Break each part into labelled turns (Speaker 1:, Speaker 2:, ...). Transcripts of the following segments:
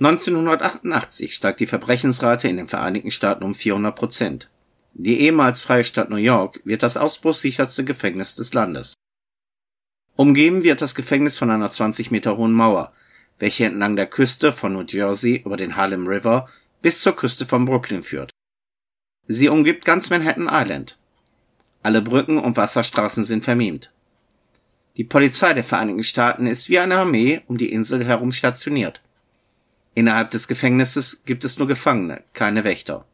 Speaker 1: 1988 steigt die Verbrechensrate in den Vereinigten Staaten um 400 Prozent. Die ehemals freie Stadt New York wird das ausbruchssicherste Gefängnis des Landes. Umgeben wird das Gefängnis von einer 20 Meter hohen Mauer, welche entlang der Küste von New Jersey über den Harlem River bis zur Küste von Brooklyn führt. Sie umgibt ganz Manhattan Island. Alle Brücken und Wasserstraßen sind vermint. Die Polizei der Vereinigten Staaten ist wie eine Armee um die Insel herum stationiert. Innerhalb des Gefängnisses gibt es nur Gefangene, keine Wächter.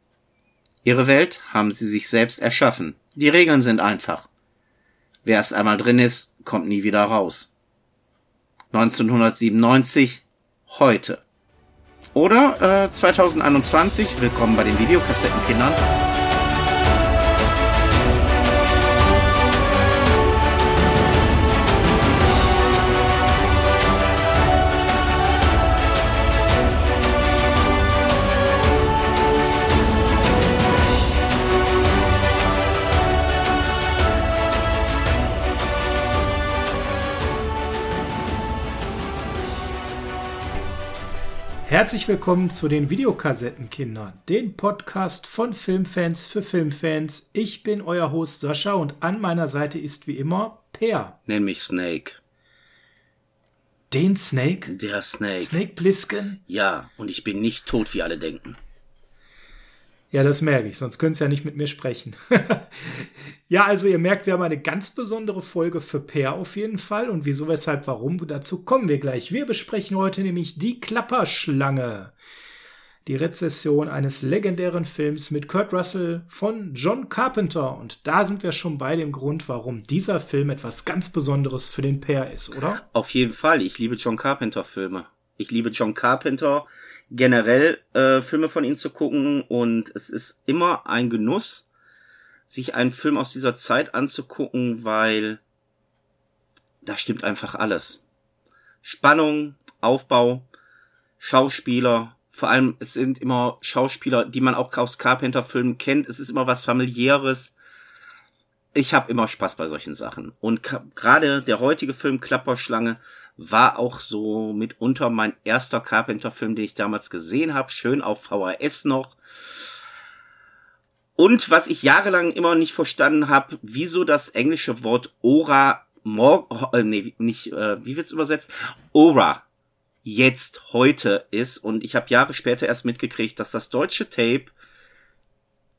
Speaker 1: Ihre Welt haben sie sich selbst erschaffen. Die Regeln sind einfach. Wer erst einmal drin ist, kommt nie wieder raus. 1997, heute. Oder äh, 2021, willkommen bei den Videokassettenkindern.
Speaker 2: Herzlich willkommen zu den Videokassettenkindern, den Podcast von Filmfans für Filmfans. Ich bin euer Host Sascha und an meiner Seite ist wie immer Per.
Speaker 1: Nenn mich Snake.
Speaker 2: Den Snake?
Speaker 1: Der Snake.
Speaker 2: Snake Plissken?
Speaker 1: Ja, und ich bin nicht tot, wie alle denken.
Speaker 2: Ja, das merke ich, sonst könnt ihr ja nicht mit mir sprechen. ja, also ihr merkt, wir haben eine ganz besondere Folge für Peer auf jeden Fall. Und wieso, weshalb, warum, dazu kommen wir gleich. Wir besprechen heute nämlich die Klapperschlange. Die Rezession eines legendären Films mit Kurt Russell von John Carpenter. Und da sind wir schon bei dem Grund, warum dieser Film etwas ganz Besonderes für den Peer ist, oder?
Speaker 1: Auf jeden Fall. Ich liebe John Carpenter Filme. Ich liebe John Carpenter generell äh, Filme von ihm zu gucken und es ist immer ein Genuss, sich einen Film aus dieser Zeit anzugucken, weil da stimmt einfach alles. Spannung, Aufbau, Schauspieler, vor allem es sind immer Schauspieler, die man auch aus Carpenter-Filmen kennt. Es ist immer was familiäres. Ich habe immer Spaß bei solchen Sachen. Und gerade der heutige Film Klapperschlange war auch so mitunter mein erster Carpenter-Film, den ich damals gesehen habe. Schön auf VHS noch. Und was ich jahrelang immer nicht verstanden habe, wieso das englische Wort Ora, mor äh, nee, nicht, äh, wie wird's übersetzt? Ora jetzt heute ist. Und ich habe Jahre später erst mitgekriegt, dass das deutsche Tape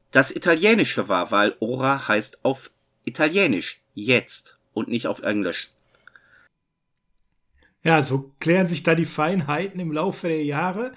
Speaker 1: das italienische war, weil Ora heißt auf Italienisch jetzt und nicht auf Englisch.
Speaker 2: Ja, so klären sich da die Feinheiten im Laufe der Jahre.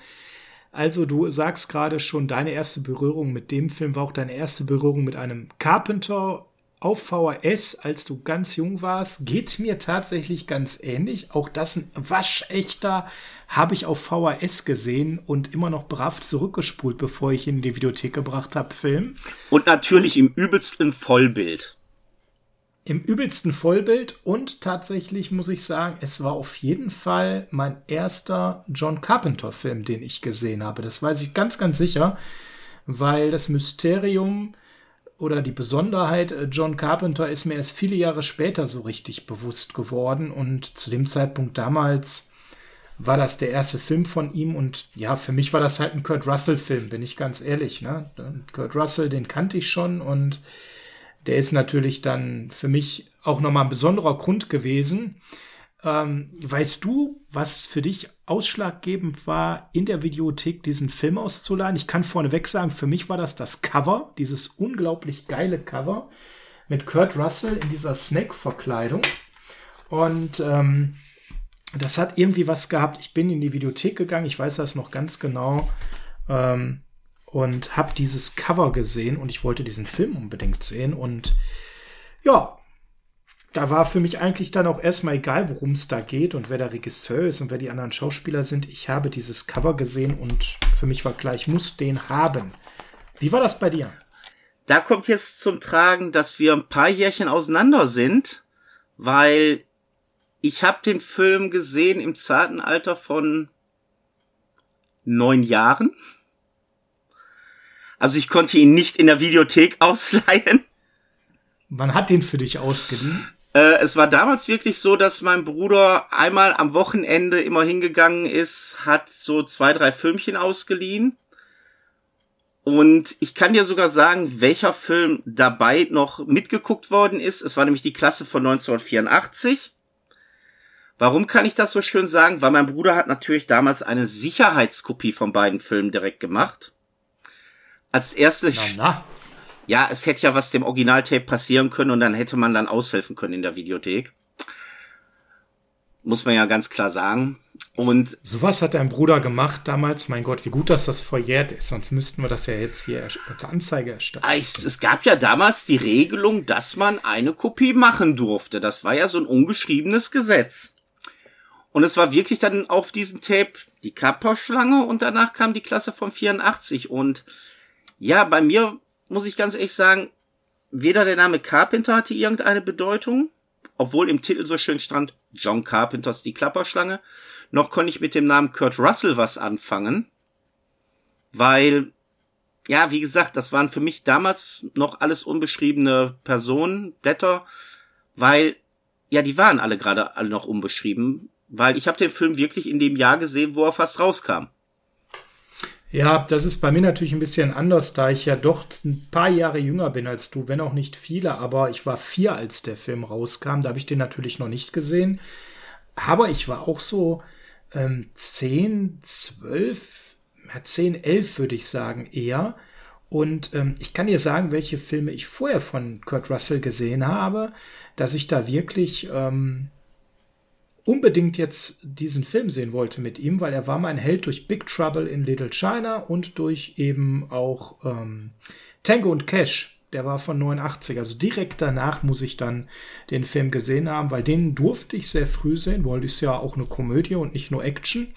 Speaker 2: Also du sagst gerade schon, deine erste Berührung mit dem Film war auch deine erste Berührung mit einem Carpenter auf VHS, als du ganz jung warst. Geht mir tatsächlich ganz ähnlich. Auch das ein waschechter habe ich auf VHS gesehen und immer noch brav zurückgespult, bevor ich ihn in die Videothek gebracht habe, Film.
Speaker 1: Und natürlich im übelsten Vollbild
Speaker 2: im übelsten Vollbild und tatsächlich muss ich sagen, es war auf jeden Fall mein erster John Carpenter-Film, den ich gesehen habe. Das weiß ich ganz, ganz sicher, weil das Mysterium oder die Besonderheit äh, John Carpenter ist mir erst viele Jahre später so richtig bewusst geworden und zu dem Zeitpunkt damals war das der erste Film von ihm und ja, für mich war das halt ein Kurt Russell-Film, bin ich ganz ehrlich. Ne? Kurt Russell, den kannte ich schon und der ist natürlich dann für mich auch nochmal ein besonderer Grund gewesen. Ähm, weißt du, was für dich ausschlaggebend war, in der Videothek diesen Film auszuleihen? Ich kann vorneweg sagen, für mich war das das Cover, dieses unglaublich geile Cover mit Kurt Russell in dieser Snack-Verkleidung. Und ähm, das hat irgendwie was gehabt. Ich bin in die Videothek gegangen, ich weiß das noch ganz genau. Ähm, und habe dieses Cover gesehen und ich wollte diesen Film unbedingt sehen und ja, da war für mich eigentlich dann auch erstmal egal, worum es da geht und wer der Regisseur ist und wer die anderen Schauspieler sind. Ich habe dieses Cover gesehen und für mich war klar, ich muss den haben. Wie war das bei dir?
Speaker 1: Da kommt jetzt zum Tragen, dass wir ein paar Jährchen auseinander sind, weil ich habe den Film gesehen im zarten Alter von neun Jahren. Also ich konnte ihn nicht in der Videothek ausleihen.
Speaker 2: Man hat den für dich ausgeliehen?
Speaker 1: Äh, es war damals wirklich so, dass mein Bruder einmal am Wochenende immer hingegangen ist, hat so zwei, drei Filmchen ausgeliehen. Und ich kann dir sogar sagen, welcher Film dabei noch mitgeguckt worden ist. Es war nämlich die Klasse von 1984. Warum kann ich das so schön sagen? Weil mein Bruder hat natürlich damals eine Sicherheitskopie von beiden Filmen direkt gemacht. Als erstes. Na, na. Ja, es hätte ja was dem Originaltape passieren können und dann hätte man dann aushelfen können in der Videothek. Muss man ja ganz klar sagen. Und
Speaker 2: sowas hat dein Bruder gemacht damals. Mein Gott, wie gut, dass das verjährt ist. Sonst müssten wir das ja jetzt hier als Anzeige erstatten.
Speaker 1: Es, es gab ja damals die Regelung, dass man eine Kopie machen durfte. Das war ja so ein ungeschriebenes Gesetz. Und es war wirklich dann auf diesem Tape die Kapperschlange und danach kam die Klasse von 84. Und ja, bei mir muss ich ganz ehrlich sagen, weder der Name Carpenter hatte irgendeine Bedeutung, obwohl im Titel so schön stand John Carpenters die Klapperschlange, noch konnte ich mit dem Namen Kurt Russell was anfangen, weil, ja, wie gesagt, das waren für mich damals noch alles unbeschriebene Personen, Blätter, weil, ja, die waren alle gerade alle noch unbeschrieben weil ich habe den Film wirklich in dem Jahr gesehen, wo er fast rauskam.
Speaker 2: Ja, das ist bei mir natürlich ein bisschen anders, da ich ja doch ein paar Jahre jünger bin als du, wenn auch nicht viele, aber ich war vier, als der Film rauskam. Da habe ich den natürlich noch nicht gesehen. Aber ich war auch so ähm, zehn, zwölf, zehn, elf würde ich sagen eher. Und ähm, ich kann dir sagen, welche Filme ich vorher von Kurt Russell gesehen habe, dass ich da wirklich ähm, unbedingt jetzt diesen Film sehen wollte mit ihm, weil er war mein Held durch Big Trouble in Little China und durch eben auch ähm, Tango und Cash. Der war von 89, also direkt danach muss ich dann den Film gesehen haben, weil den durfte ich sehr früh sehen, weil es ja auch eine Komödie und nicht nur Action.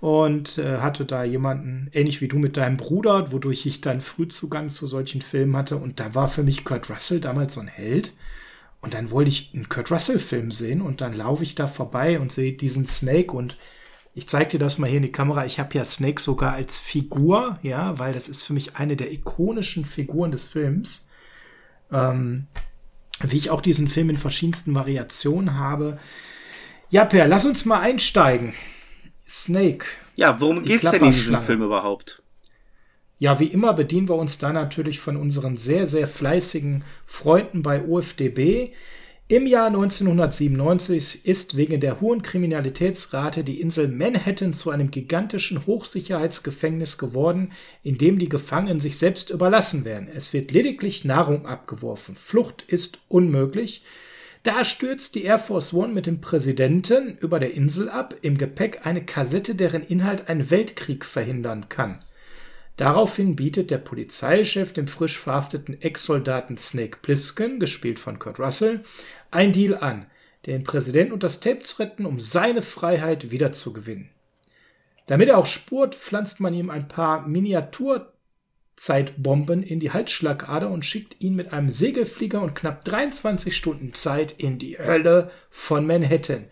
Speaker 2: Und äh, hatte da jemanden, ähnlich wie du mit deinem Bruder, wodurch ich dann Frühzugang zu solchen Filmen hatte. Und da war für mich Kurt Russell damals so ein Held und dann wollte ich einen Kurt Russell-Film sehen und dann laufe ich da vorbei und sehe diesen Snake und ich zeige dir das mal hier in die Kamera. Ich habe ja Snake sogar als Figur, ja, weil das ist für mich eine der ikonischen Figuren des Films. Ähm, wie ich auch diesen Film in verschiedensten Variationen habe. Ja, Per, lass uns mal einsteigen. Snake.
Speaker 1: Ja, worum geht's denn in diesem Film überhaupt?
Speaker 2: Ja, wie immer bedienen wir uns da natürlich von unseren sehr, sehr fleißigen Freunden bei OFDB. Im Jahr 1997 ist wegen der hohen Kriminalitätsrate die Insel Manhattan zu einem gigantischen Hochsicherheitsgefängnis geworden, in dem die Gefangenen sich selbst überlassen werden. Es wird lediglich Nahrung abgeworfen. Flucht ist unmöglich. Da stürzt die Air Force One mit dem Präsidenten über der Insel ab, im Gepäck eine Kassette, deren Inhalt einen Weltkrieg verhindern kann. Daraufhin bietet der Polizeichef dem frisch verhafteten Ex-Soldaten Snake Plissken, gespielt von Kurt Russell, ein Deal an, den Präsidenten und das Tape zu retten, um seine Freiheit wiederzugewinnen. Damit er auch spurt, pflanzt man ihm ein paar Miniaturzeitbomben in die Halsschlagader und schickt ihn mit einem Segelflieger und knapp 23 Stunden Zeit in die Hölle von Manhattan.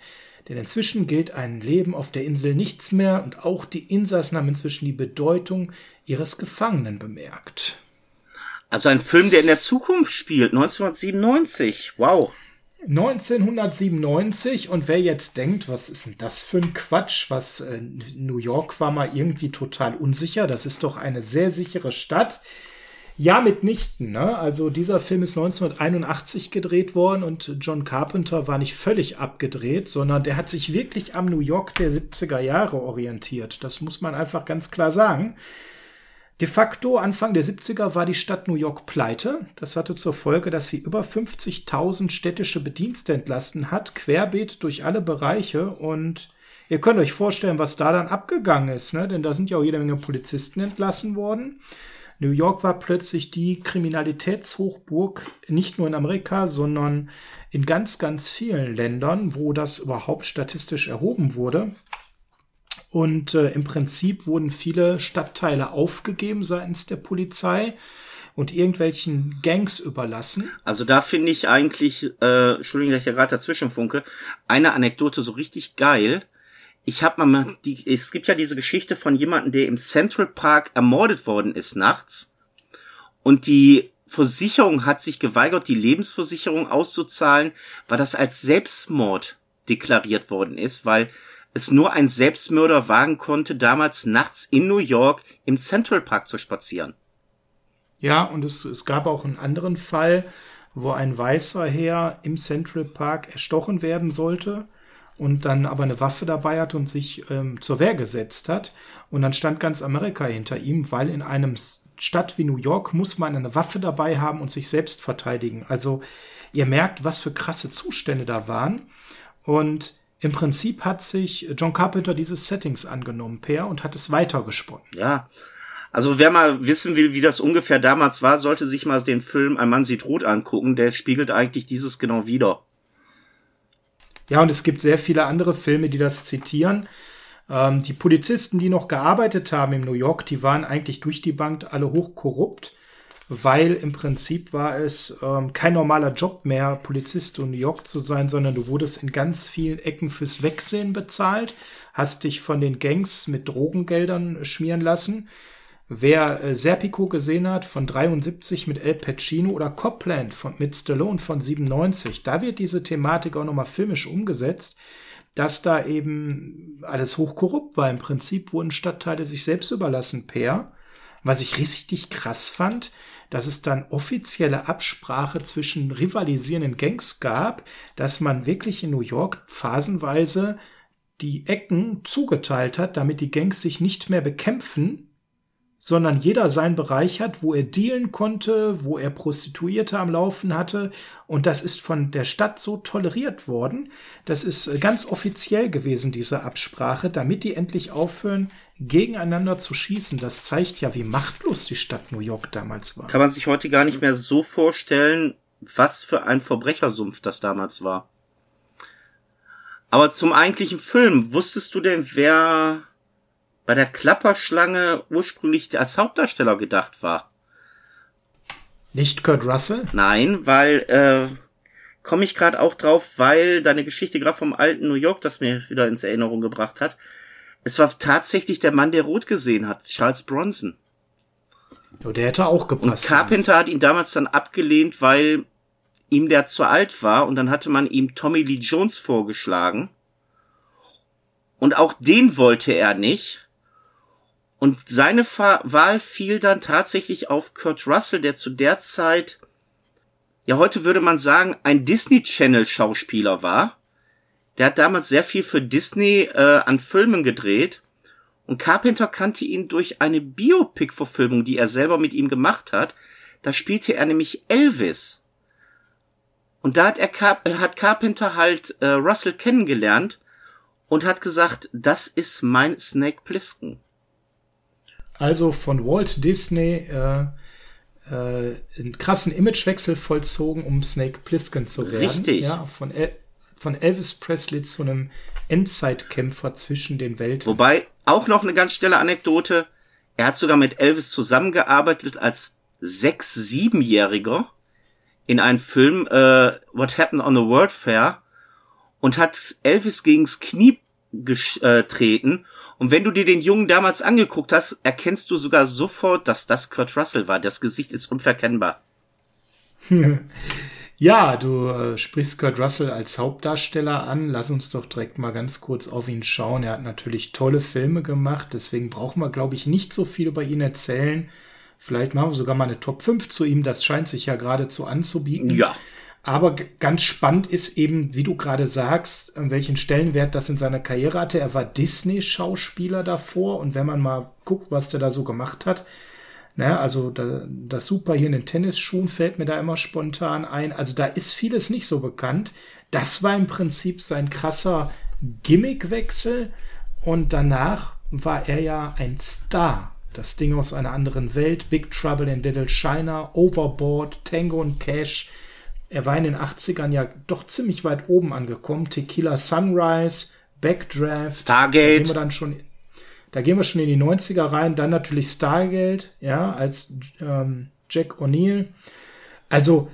Speaker 2: Denn inzwischen gilt ein Leben auf der Insel nichts mehr und auch die Insassen haben inzwischen die Bedeutung ihres Gefangenen bemerkt.
Speaker 1: Also ein Film, der in der Zukunft spielt, 1997. Wow.
Speaker 2: 1997 und wer jetzt denkt, was ist denn das für ein Quatsch, was äh, New York war mal irgendwie total unsicher, das ist doch eine sehr sichere Stadt. Ja, mitnichten. Ne? Also dieser Film ist 1981 gedreht worden und John Carpenter war nicht völlig abgedreht, sondern der hat sich wirklich am New York der 70er Jahre orientiert. Das muss man einfach ganz klar sagen. De facto Anfang der 70er war die Stadt New York pleite. Das hatte zur Folge, dass sie über 50.000 städtische Bedienste entlasten hat, querbeet durch alle Bereiche. Und ihr könnt euch vorstellen, was da dann abgegangen ist, ne? denn da sind ja auch jede Menge Polizisten entlassen worden. New York war plötzlich die Kriminalitätshochburg, nicht nur in Amerika, sondern in ganz, ganz vielen Ländern, wo das überhaupt statistisch erhoben wurde. Und äh, im Prinzip wurden viele Stadtteile aufgegeben seitens der Polizei und irgendwelchen Gangs überlassen.
Speaker 1: Also da finde ich eigentlich, äh, Entschuldigung, dass ich ja gerade dazwischen funke, eine Anekdote so richtig geil ich habe mal die es gibt ja diese Geschichte von jemandem, der im Central Park ermordet worden ist nachts und die Versicherung hat sich geweigert, die Lebensversicherung auszuzahlen, weil das als Selbstmord deklariert worden ist, weil es nur ein Selbstmörder wagen konnte, damals nachts in New York im Central Park zu spazieren.
Speaker 2: Ja, und es, es gab auch einen anderen Fall, wo ein weißer Herr im Central Park erstochen werden sollte und dann aber eine Waffe dabei hat und sich ähm, zur Wehr gesetzt hat. Und dann stand ganz Amerika hinter ihm, weil in einem Stadt wie New York muss man eine Waffe dabei haben und sich selbst verteidigen. Also ihr merkt, was für krasse Zustände da waren. Und im Prinzip hat sich John Carpenter dieses Settings angenommen, Per, und hat es weitergesponnen.
Speaker 1: Ja. Also wer mal wissen will, wie das ungefähr damals war, sollte sich mal den Film Ein Mann sieht rot angucken. Der spiegelt eigentlich dieses genau wieder.
Speaker 2: Ja, und es gibt sehr viele andere Filme, die das zitieren. Ähm, die Polizisten, die noch gearbeitet haben in New York, die waren eigentlich durch die Bank alle hochkorrupt weil im Prinzip war es ähm, kein normaler Job mehr, Polizist in New York zu sein, sondern du wurdest in ganz vielen Ecken fürs Wegsehen bezahlt, hast dich von den Gangs mit Drogengeldern schmieren lassen. Wer äh, Serpico gesehen hat von 73 mit El Pacino oder Copland von, mit Stallone von 97, da wird diese Thematik auch nochmal filmisch umgesetzt, dass da eben alles hochkorrupt war. Im Prinzip wurden Stadtteile sich selbst überlassen per. Was ich richtig krass fand, dass es dann offizielle Absprache zwischen rivalisierenden Gangs gab, dass man wirklich in New York phasenweise die Ecken zugeteilt hat, damit die Gangs sich nicht mehr bekämpfen, sondern jeder seinen Bereich hat, wo er dealen konnte, wo er Prostituierte am Laufen hatte. Und das ist von der Stadt so toleriert worden. Das ist äh, ganz offiziell gewesen, diese Absprache, damit die endlich aufhören, gegeneinander zu schießen. Das zeigt ja, wie machtlos die Stadt New York damals war.
Speaker 1: Kann man sich heute gar nicht mehr so vorstellen, was für ein Verbrechersumpf das damals war. Aber zum eigentlichen Film, wusstest du denn, wer bei der Klapperschlange ursprünglich als Hauptdarsteller gedacht war.
Speaker 2: Nicht Kurt Russell?
Speaker 1: Nein, weil äh, komme ich gerade auch drauf, weil deine Geschichte gerade vom alten New York das mir wieder ins Erinnerung gebracht hat. Es war tatsächlich der Mann, der rot gesehen hat, Charles Bronson.
Speaker 2: Oh, der hätte auch gepasst.
Speaker 1: Und Carpenter hat ihn damals dann abgelehnt, weil ihm der zu alt war und dann hatte man ihm Tommy Lee Jones vorgeschlagen. Und auch den wollte er nicht. Und seine Wahl fiel dann tatsächlich auf Kurt Russell, der zu der Zeit, ja heute würde man sagen, ein Disney Channel Schauspieler war. Der hat damals sehr viel für Disney äh, an Filmen gedreht. Und Carpenter kannte ihn durch eine Biopic-Verfilmung, die er selber mit ihm gemacht hat. Da spielte er nämlich Elvis. Und da hat, er Car hat Carpenter halt äh, Russell kennengelernt und hat gesagt, das ist mein Snake Plissken.
Speaker 2: Also von Walt Disney äh, äh, einen krassen Imagewechsel vollzogen, um Snake Plissken zu werden.
Speaker 1: Richtig.
Speaker 2: Ja, von, El von Elvis Presley zu einem Endzeitkämpfer zwischen den Welten.
Speaker 1: Wobei, auch noch eine ganz schnelle Anekdote. Er hat sogar mit Elvis zusammengearbeitet als sechs-, siebenjähriger in einem Film äh, What Happened on the World Fair und hat Elvis gegens Knie getreten und wenn du dir den Jungen damals angeguckt hast, erkennst du sogar sofort, dass das Kurt Russell war. Das Gesicht ist unverkennbar.
Speaker 2: Ja, du äh, sprichst Kurt Russell als Hauptdarsteller an. Lass uns doch direkt mal ganz kurz auf ihn schauen. Er hat natürlich tolle Filme gemacht, deswegen brauchen wir, glaube ich, nicht so viel über ihn erzählen. Vielleicht machen wir sogar mal eine Top 5 zu ihm. Das scheint sich ja geradezu anzubieten.
Speaker 1: Ja.
Speaker 2: Aber ganz spannend ist eben, wie du gerade sagst, welchen Stellenwert das in seiner Karriere hatte. Er war Disney-Schauspieler davor und wenn man mal guckt, was der da so gemacht hat, ne, also da, das Super hier in den Tennisschuhen fällt mir da immer spontan ein. Also da ist vieles nicht so bekannt. Das war im Prinzip sein krasser Gimmickwechsel und danach war er ja ein Star. Das Ding aus einer anderen Welt, Big Trouble in Little China, Overboard, Tango und Cash er war in den 80ern ja doch ziemlich weit oben angekommen. Tequila Sunrise, Backdraft.
Speaker 1: Stargate.
Speaker 2: Da gehen wir dann schon, da gehen wir schon in die 90er rein. Dann natürlich Stargate, ja, als ähm, Jack O'Neill. Also,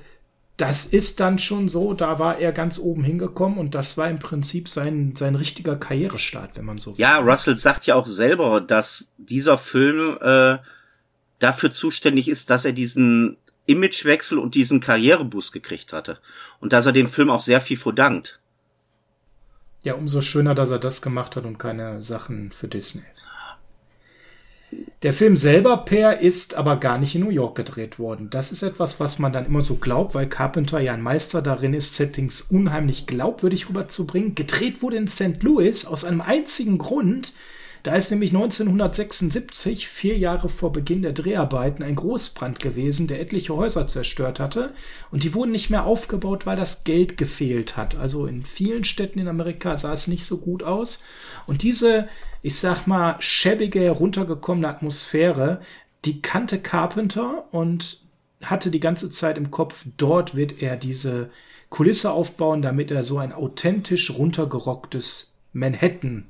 Speaker 2: das ist dann schon so, da war er ganz oben hingekommen und das war im Prinzip sein, sein richtiger Karrierestart, wenn man so
Speaker 1: will. Ja, Russell sagt ja auch selber, dass dieser Film äh, dafür zuständig ist, dass er diesen Imagewechsel und diesen Karriereboost gekriegt hatte. Und dass er dem Film auch sehr viel verdankt.
Speaker 2: Ja, umso schöner, dass er das gemacht hat und keine Sachen für Disney. Der Film selber, Per, ist aber gar nicht in New York gedreht worden. Das ist etwas, was man dann immer so glaubt, weil Carpenter ja ein Meister darin ist, Settings unheimlich glaubwürdig rüberzubringen. Gedreht wurde in St. Louis aus einem einzigen Grund, da ist nämlich 1976, vier Jahre vor Beginn der Dreharbeiten, ein Großbrand gewesen, der etliche Häuser zerstört hatte. Und die wurden nicht mehr aufgebaut, weil das Geld gefehlt hat. Also in vielen Städten in Amerika sah es nicht so gut aus. Und diese, ich sag mal, schäbige, heruntergekommene Atmosphäre, die kannte Carpenter und hatte die ganze Zeit im Kopf, dort wird er diese Kulisse aufbauen, damit er so ein authentisch runtergerocktes Manhattan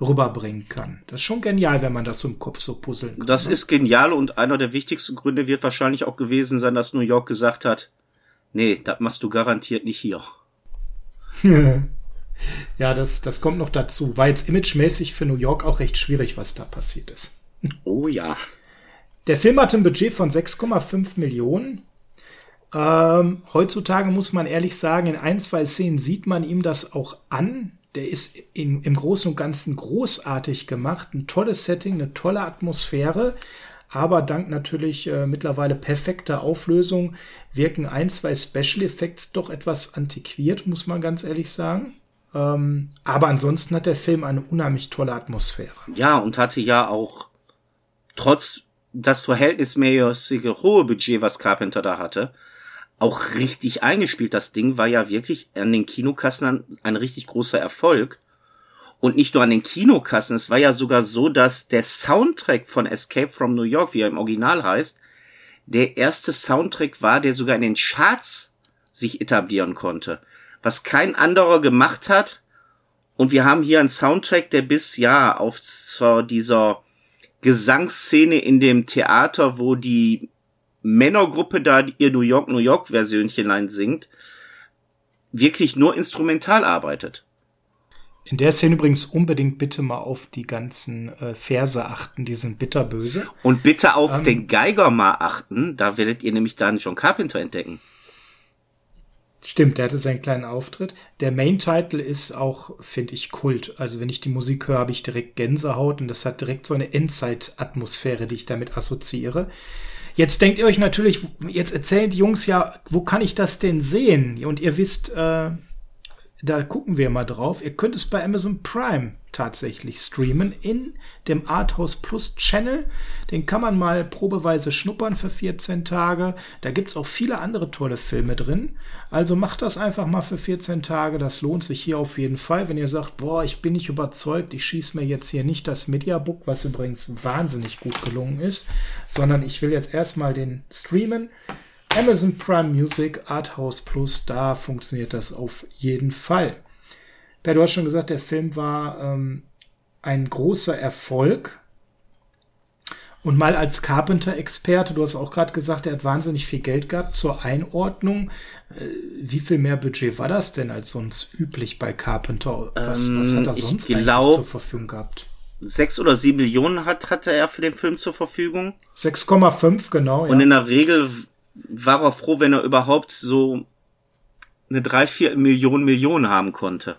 Speaker 2: rüberbringen kann. Das ist schon genial, wenn man das so im Kopf so puzzeln kann.
Speaker 1: Das ne? ist genial und einer der wichtigsten Gründe wird wahrscheinlich auch gewesen sein, dass New York gesagt hat, nee, das machst du garantiert nicht hier.
Speaker 2: ja, das, das kommt noch dazu. War jetzt imagemäßig für New York auch recht schwierig, was da passiert ist.
Speaker 1: Oh ja.
Speaker 2: Der Film hatte ein Budget von 6,5 Millionen. Ähm, heutzutage muss man ehrlich sagen, in ein, zwei Szenen sieht man ihm das auch an. Der ist in, im Großen und Ganzen großartig gemacht. Ein tolles Setting, eine tolle Atmosphäre. Aber dank natürlich äh, mittlerweile perfekter Auflösung wirken ein, zwei Special Effects doch etwas antiquiert, muss man ganz ehrlich sagen. Ähm, aber ansonsten hat der Film eine unheimlich tolle Atmosphäre.
Speaker 1: Ja, und hatte ja auch trotz das verhältnismäßige hohe Budget, was Carpenter da hatte, auch richtig eingespielt. Das Ding war ja wirklich an den Kinokassen ein richtig großer Erfolg. Und nicht nur an den Kinokassen, es war ja sogar so, dass der Soundtrack von Escape from New York, wie er im Original heißt, der erste Soundtrack war, der sogar in den Charts sich etablieren konnte. Was kein anderer gemacht hat. Und wir haben hier einen Soundtrack, der bis, ja, auf dieser Gesangsszene in dem Theater, wo die Männergruppe da ihr New York, New York Versionchen singt, wirklich nur instrumental arbeitet.
Speaker 2: In der Szene übrigens unbedingt bitte mal auf die ganzen äh, Verse achten, die sind bitterböse.
Speaker 1: Und bitte auf ähm, den Geiger mal achten, da werdet ihr nämlich dann John Carpenter entdecken.
Speaker 2: Stimmt, der hatte seinen kleinen Auftritt. Der Main-Title ist auch, finde ich, Kult. Also wenn ich die Musik höre, habe ich direkt Gänsehaut und das hat direkt so eine Endzeit-Atmosphäre, die ich damit assoziiere. Jetzt denkt ihr euch natürlich, jetzt erzählen die Jungs ja, wo kann ich das denn sehen? Und ihr wisst, äh, da gucken wir mal drauf. Ihr könnt es bei Amazon Prime tatsächlich streamen in dem Arthouse Plus Channel. Den kann man mal probeweise schnuppern für 14 Tage. Da gibt es auch viele andere tolle Filme drin. Also macht das einfach mal für 14 Tage. Das lohnt sich hier auf jeden Fall. Wenn ihr sagt, boah, ich bin nicht überzeugt, ich schieße mir jetzt hier nicht das Mediabook, was übrigens wahnsinnig gut gelungen ist, sondern ich will jetzt erstmal den streamen. Amazon Prime Music, Arthouse Plus, da funktioniert das auf jeden Fall. Per, du hast schon gesagt, der Film war ähm, ein großer Erfolg. Und mal als Carpenter-Experte, du hast auch gerade gesagt, er hat wahnsinnig viel Geld gehabt zur Einordnung. Äh, wie viel mehr Budget war das denn als sonst üblich bei Carpenter? Was,
Speaker 1: ähm,
Speaker 2: was hat er sonst
Speaker 1: glaub,
Speaker 2: zur Verfügung gehabt?
Speaker 1: Sechs oder sieben Millionen hat, hatte er für den Film zur Verfügung.
Speaker 2: 6,5, genau.
Speaker 1: Und ja. in der Regel war er froh, wenn er überhaupt so eine Dreiviertel Million Millionen haben konnte.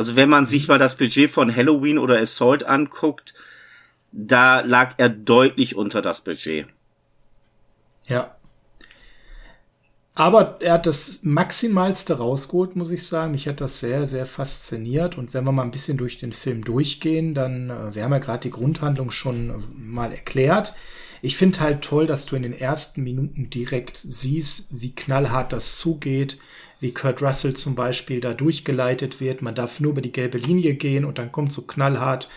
Speaker 1: Also wenn man sich mal das Budget von Halloween oder Assault anguckt, da lag er deutlich unter das Budget.
Speaker 2: Ja. Aber er hat das Maximalste rausgeholt, muss ich sagen. Mich hat das sehr, sehr fasziniert. Und wenn wir mal ein bisschen durch den Film durchgehen, dann, äh, wir haben ja gerade die Grundhandlung schon mal erklärt. Ich finde halt toll, dass du in den ersten Minuten direkt siehst, wie knallhart das zugeht, wie Kurt Russell zum Beispiel da durchgeleitet wird. Man darf nur über die gelbe Linie gehen und dann kommt so knallhart,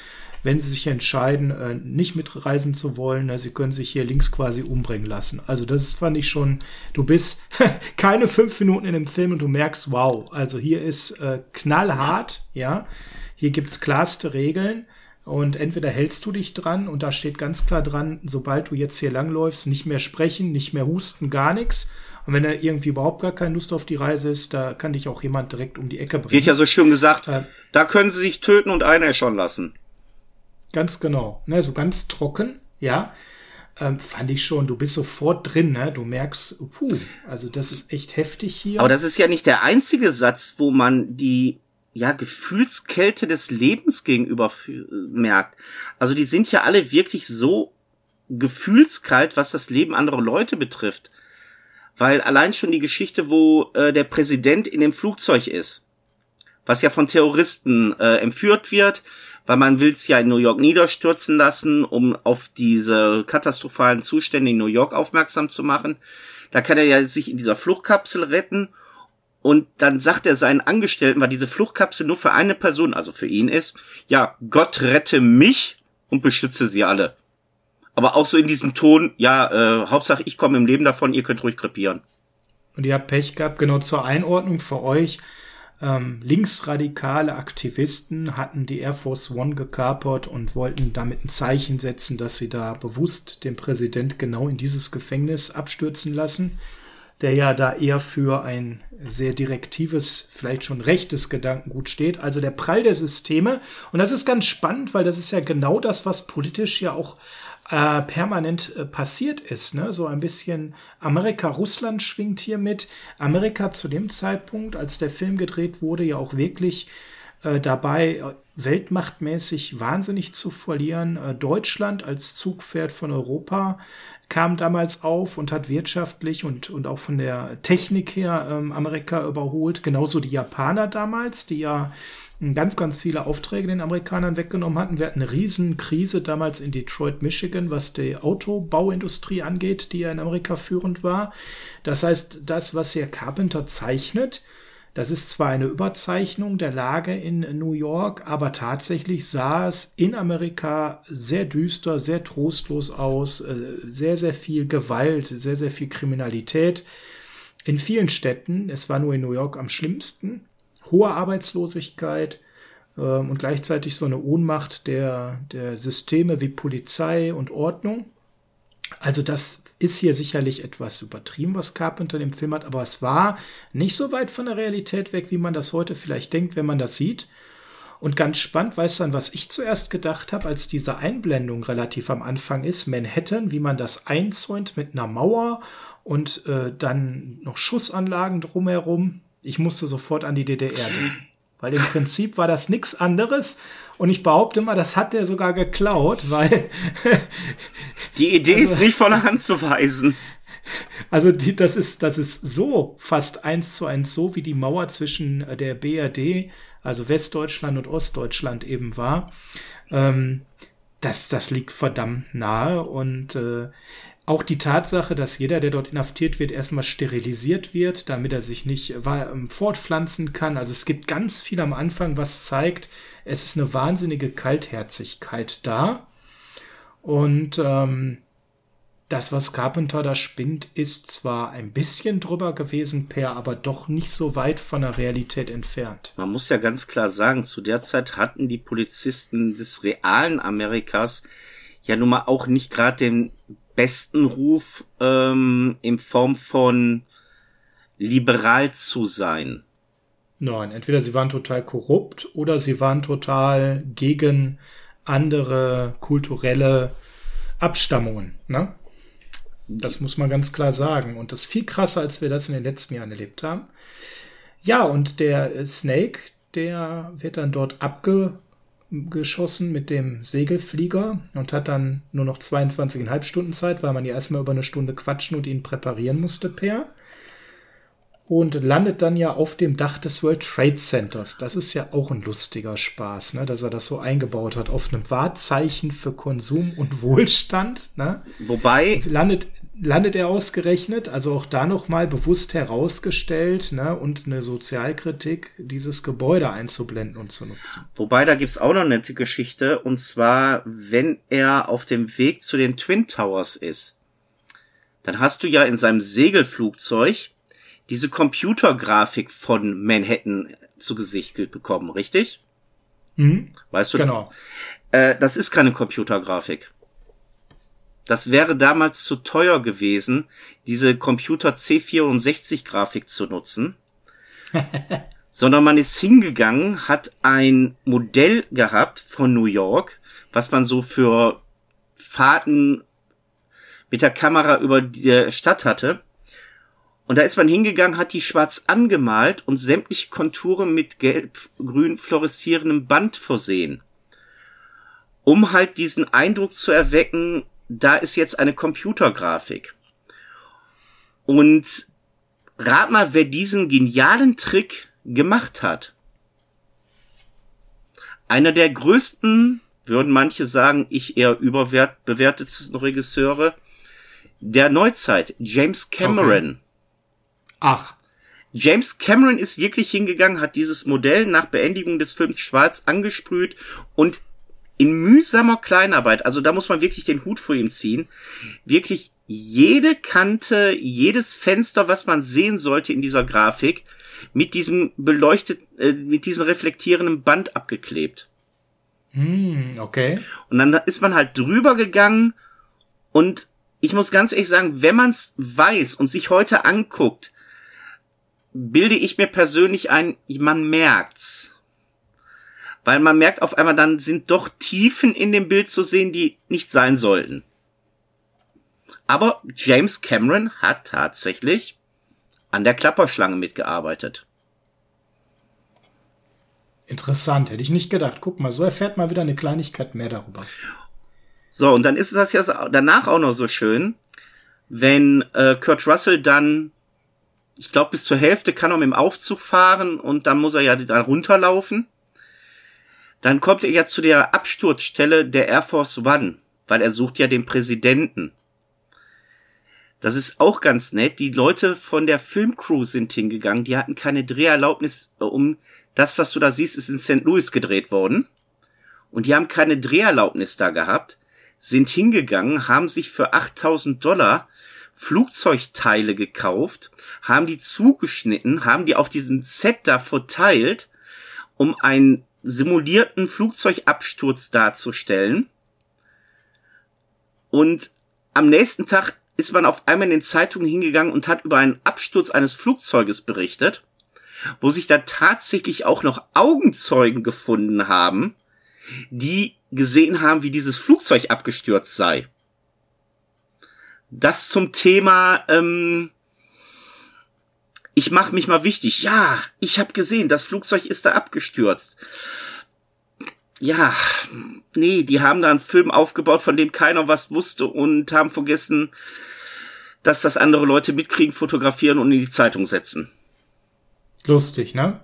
Speaker 2: wenn sie sich entscheiden, äh, nicht mitreisen zu wollen, sie können sich hier links quasi umbringen lassen. Also das fand ich schon, du bist keine fünf Minuten in dem Film und du merkst, wow, also hier ist äh, knallhart, ja, hier gibt's klarste Regeln und entweder hältst du dich dran und da steht ganz klar dran, sobald du jetzt hier langläufst, nicht mehr sprechen, nicht mehr husten, gar nichts. Und wenn er irgendwie überhaupt gar keine Lust auf die Reise ist, da kann dich auch jemand direkt um die Ecke bringen.
Speaker 1: Wird ja so schön gesagt, äh, da können sie sich töten und einäschern lassen.
Speaker 2: Ganz genau. Ne, so ganz trocken, ja. ähm, fand ich schon, du bist sofort drin, ne? Du merkst, puh, also das ist echt heftig hier.
Speaker 1: Aber das ist ja nicht der einzige Satz, wo man die ja Gefühlskälte des Lebens gegenüber merkt. Also die sind ja alle wirklich so gefühlskalt, was das Leben anderer Leute betrifft. Weil allein schon die Geschichte, wo äh, der Präsident in dem Flugzeug ist, was ja von Terroristen äh, entführt wird, weil man will es ja in New York niederstürzen lassen, um auf diese katastrophalen Zustände in New York aufmerksam zu machen. Da kann er ja sich in dieser Fluchtkapsel retten und dann sagt er seinen Angestellten, weil diese Fluchtkapsel nur für eine Person, also für ihn ist, ja, Gott rette mich und beschütze sie alle. Aber auch so in diesem Ton, ja, äh, Hauptsache ich komme im Leben davon, ihr könnt ruhig krepieren.
Speaker 2: Und ihr habt Pech gehabt, genau zur Einordnung für euch. Ähm, linksradikale Aktivisten hatten die Air Force One gekapert und wollten damit ein Zeichen setzen, dass sie da bewusst den Präsident genau in dieses Gefängnis abstürzen lassen, der ja da eher für ein sehr direktives, vielleicht schon rechtes Gedankengut steht. Also der Prall der Systeme. Und das ist ganz spannend, weil das ist ja genau das, was politisch ja auch äh, permanent äh, passiert ist. Ne? So ein bisschen Amerika-Russland schwingt hier mit. Amerika zu dem Zeitpunkt, als der Film gedreht wurde, ja auch wirklich äh, dabei, äh, weltmachtmäßig wahnsinnig zu verlieren. Äh, Deutschland als Zugpferd von Europa kam damals auf und hat wirtschaftlich und, und auch von der Technik her ähm, Amerika überholt. Genauso die Japaner damals, die ja ganz, ganz viele Aufträge den Amerikanern weggenommen hatten. Wir hatten eine Riesenkrise damals in Detroit, Michigan, was die Autobauindustrie angeht, die ja in Amerika führend war. Das heißt, das, was hier Carpenter zeichnet, das ist zwar eine Überzeichnung der Lage in New York, aber tatsächlich sah es in Amerika sehr düster, sehr trostlos aus, äh, sehr, sehr viel Gewalt, sehr, sehr viel Kriminalität. In vielen Städten, es war nur in New York am schlimmsten, hohe Arbeitslosigkeit ähm, und gleichzeitig so eine Ohnmacht der, der Systeme wie Polizei und Ordnung. Also das ist hier sicherlich etwas übertrieben, was Carpenter im Film hat, aber es war nicht so weit von der Realität weg, wie man das heute vielleicht denkt, wenn man das sieht. Und ganz spannend, weißt du, an was ich zuerst gedacht habe, als diese Einblendung relativ am Anfang ist, Manhattan, wie man das einzäunt mit einer Mauer und äh, dann noch Schussanlagen drumherum ich musste sofort an die DDR denken. Weil im Prinzip war das nichts anderes. Und ich behaupte mal, das hat der sogar geklaut, weil.
Speaker 1: die Idee also, ist nicht von der Hand zu weisen.
Speaker 2: Also die, das ist, das ist so fast eins zu eins so, wie die Mauer zwischen der BRD, also Westdeutschland und Ostdeutschland eben war. Ähm, das, das liegt verdammt nahe und äh, auch die Tatsache, dass jeder, der dort inhaftiert wird, erstmal sterilisiert wird, damit er sich nicht ähm, fortpflanzen kann. Also es gibt ganz viel am Anfang, was zeigt, es ist eine wahnsinnige Kaltherzigkeit da. Und ähm, das, was Carpenter da spinnt, ist zwar ein bisschen drüber gewesen, Per, aber doch nicht so weit von der Realität entfernt.
Speaker 1: Man muss ja ganz klar sagen, zu der Zeit hatten die Polizisten des realen Amerikas ja nun mal auch nicht gerade den besten Ruf ähm, in Form von liberal zu sein.
Speaker 2: Nein, entweder sie waren total korrupt oder sie waren total gegen andere kulturelle Abstammungen. Ne? Das muss man ganz klar sagen. Und das ist viel krasser, als wir das in den letzten Jahren erlebt haben. Ja, und der Snake, der wird dann dort abge geschossen mit dem Segelflieger und hat dann nur noch 22,5 Stunden Zeit, weil man ja erstmal über eine Stunde quatschen und ihn präparieren musste per. Und landet dann ja auf dem Dach des World Trade Centers. Das ist ja auch ein lustiger Spaß, ne? dass er das so eingebaut hat auf einem Wahrzeichen für Konsum und Wohlstand. Ne?
Speaker 1: Wobei.
Speaker 2: Landet, landet er ausgerechnet, also auch da nochmal bewusst herausgestellt ne, und eine Sozialkritik, dieses Gebäude einzublenden und zu nutzen.
Speaker 1: Wobei, da gibt's auch noch eine nette Geschichte, und zwar, wenn er auf dem Weg zu den Twin Towers ist, dann hast du ja in seinem Segelflugzeug diese Computergrafik von Manhattan zu Gesicht bekommen, richtig?
Speaker 2: Mhm.
Speaker 1: Weißt du?
Speaker 2: Genau.
Speaker 1: Äh, das ist keine Computergrafik. Das wäre damals zu teuer gewesen, diese Computer C64 Grafik zu nutzen. sondern man ist hingegangen, hat ein Modell gehabt von New York, was man so für Fahrten mit der Kamera über die Stadt hatte. Und da ist man hingegangen, hat die schwarz angemalt und sämtliche Konturen mit gelb-grün fluoreszierendem Band versehen. Um halt diesen Eindruck zu erwecken, da ist jetzt eine Computergrafik. Und rat mal, wer diesen genialen Trick gemacht hat. Einer der größten, würden manche sagen, ich eher überbewertetesten Regisseure der Neuzeit, James Cameron. Okay.
Speaker 2: Ach.
Speaker 1: James Cameron ist wirklich hingegangen, hat dieses Modell nach Beendigung des Films schwarz angesprüht und in mühsamer Kleinarbeit, also da muss man wirklich den Hut vor ihm ziehen, wirklich jede Kante, jedes Fenster, was man sehen sollte in dieser Grafik, mit diesem beleuchtet, äh, mit diesem reflektierenden Band abgeklebt.
Speaker 2: Hm, okay.
Speaker 1: Und dann ist man halt drüber gegangen und ich muss ganz ehrlich sagen, wenn man es weiß und sich heute anguckt, bilde ich mir persönlich ein, man merkt's. Weil man merkt auf einmal, dann sind doch Tiefen in dem Bild zu sehen, die nicht sein sollten. Aber James Cameron hat tatsächlich an der Klapperschlange mitgearbeitet.
Speaker 2: Interessant, hätte ich nicht gedacht. Guck mal, so erfährt man wieder eine Kleinigkeit mehr darüber.
Speaker 1: So, und dann ist das ja danach auch noch so schön, wenn äh, Kurt Russell dann, ich glaube, bis zur Hälfte kann er mit dem Aufzug fahren und dann muss er ja da runterlaufen. Dann kommt er ja zu der Absturzstelle der Air Force One, weil er sucht ja den Präsidenten. Das ist auch ganz nett. Die Leute von der Filmcrew sind hingegangen. Die hatten keine Dreherlaubnis, äh, um das, was du da siehst, ist in St. Louis gedreht worden. Und die haben keine Dreherlaubnis da gehabt, sind hingegangen, haben sich für 8000 Dollar Flugzeugteile gekauft, haben die zugeschnitten, haben die auf diesem Set da verteilt, um einen simulierten Flugzeugabsturz darzustellen. Und am nächsten Tag ist man auf einmal in den Zeitungen hingegangen und hat über einen Absturz eines Flugzeuges berichtet, wo sich da tatsächlich auch noch Augenzeugen gefunden haben, die gesehen haben, wie dieses Flugzeug abgestürzt sei. Das zum Thema, ähm, ich mache mich mal wichtig. Ja, ich habe gesehen, das Flugzeug ist da abgestürzt ja, nee, die haben da einen Film aufgebaut, von dem keiner was wusste und haben vergessen, dass das andere Leute mitkriegen, fotografieren und in die Zeitung setzen.
Speaker 2: Lustig, ne?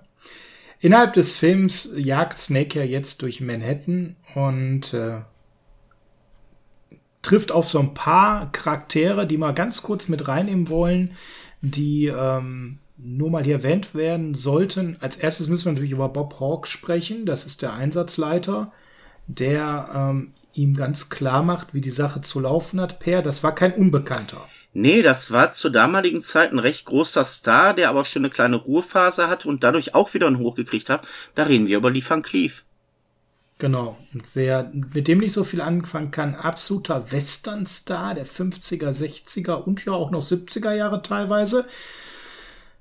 Speaker 2: Innerhalb des Films jagt Snake ja jetzt durch Manhattan und äh, trifft auf so ein paar Charaktere, die mal ganz kurz mit reinnehmen wollen, die ähm, nur mal hier erwähnt werden sollten. Als erstes müssen wir natürlich über Bob Hawke sprechen. Das ist der Einsatzleiter, der ähm, ihm ganz klar macht, wie die Sache zu laufen hat. Per, das war kein Unbekannter.
Speaker 1: Nee, das war zur damaligen Zeit ein recht großer Star, der aber schon eine kleine Ruhephase hatte und dadurch auch wieder einen Hoch gekriegt hat. Da reden wir über Lee Van Cleef.
Speaker 2: Genau. Und wer mit dem nicht so viel anfangen kann, absoluter Western-Star der 50er, 60er und ja auch noch 70er Jahre teilweise.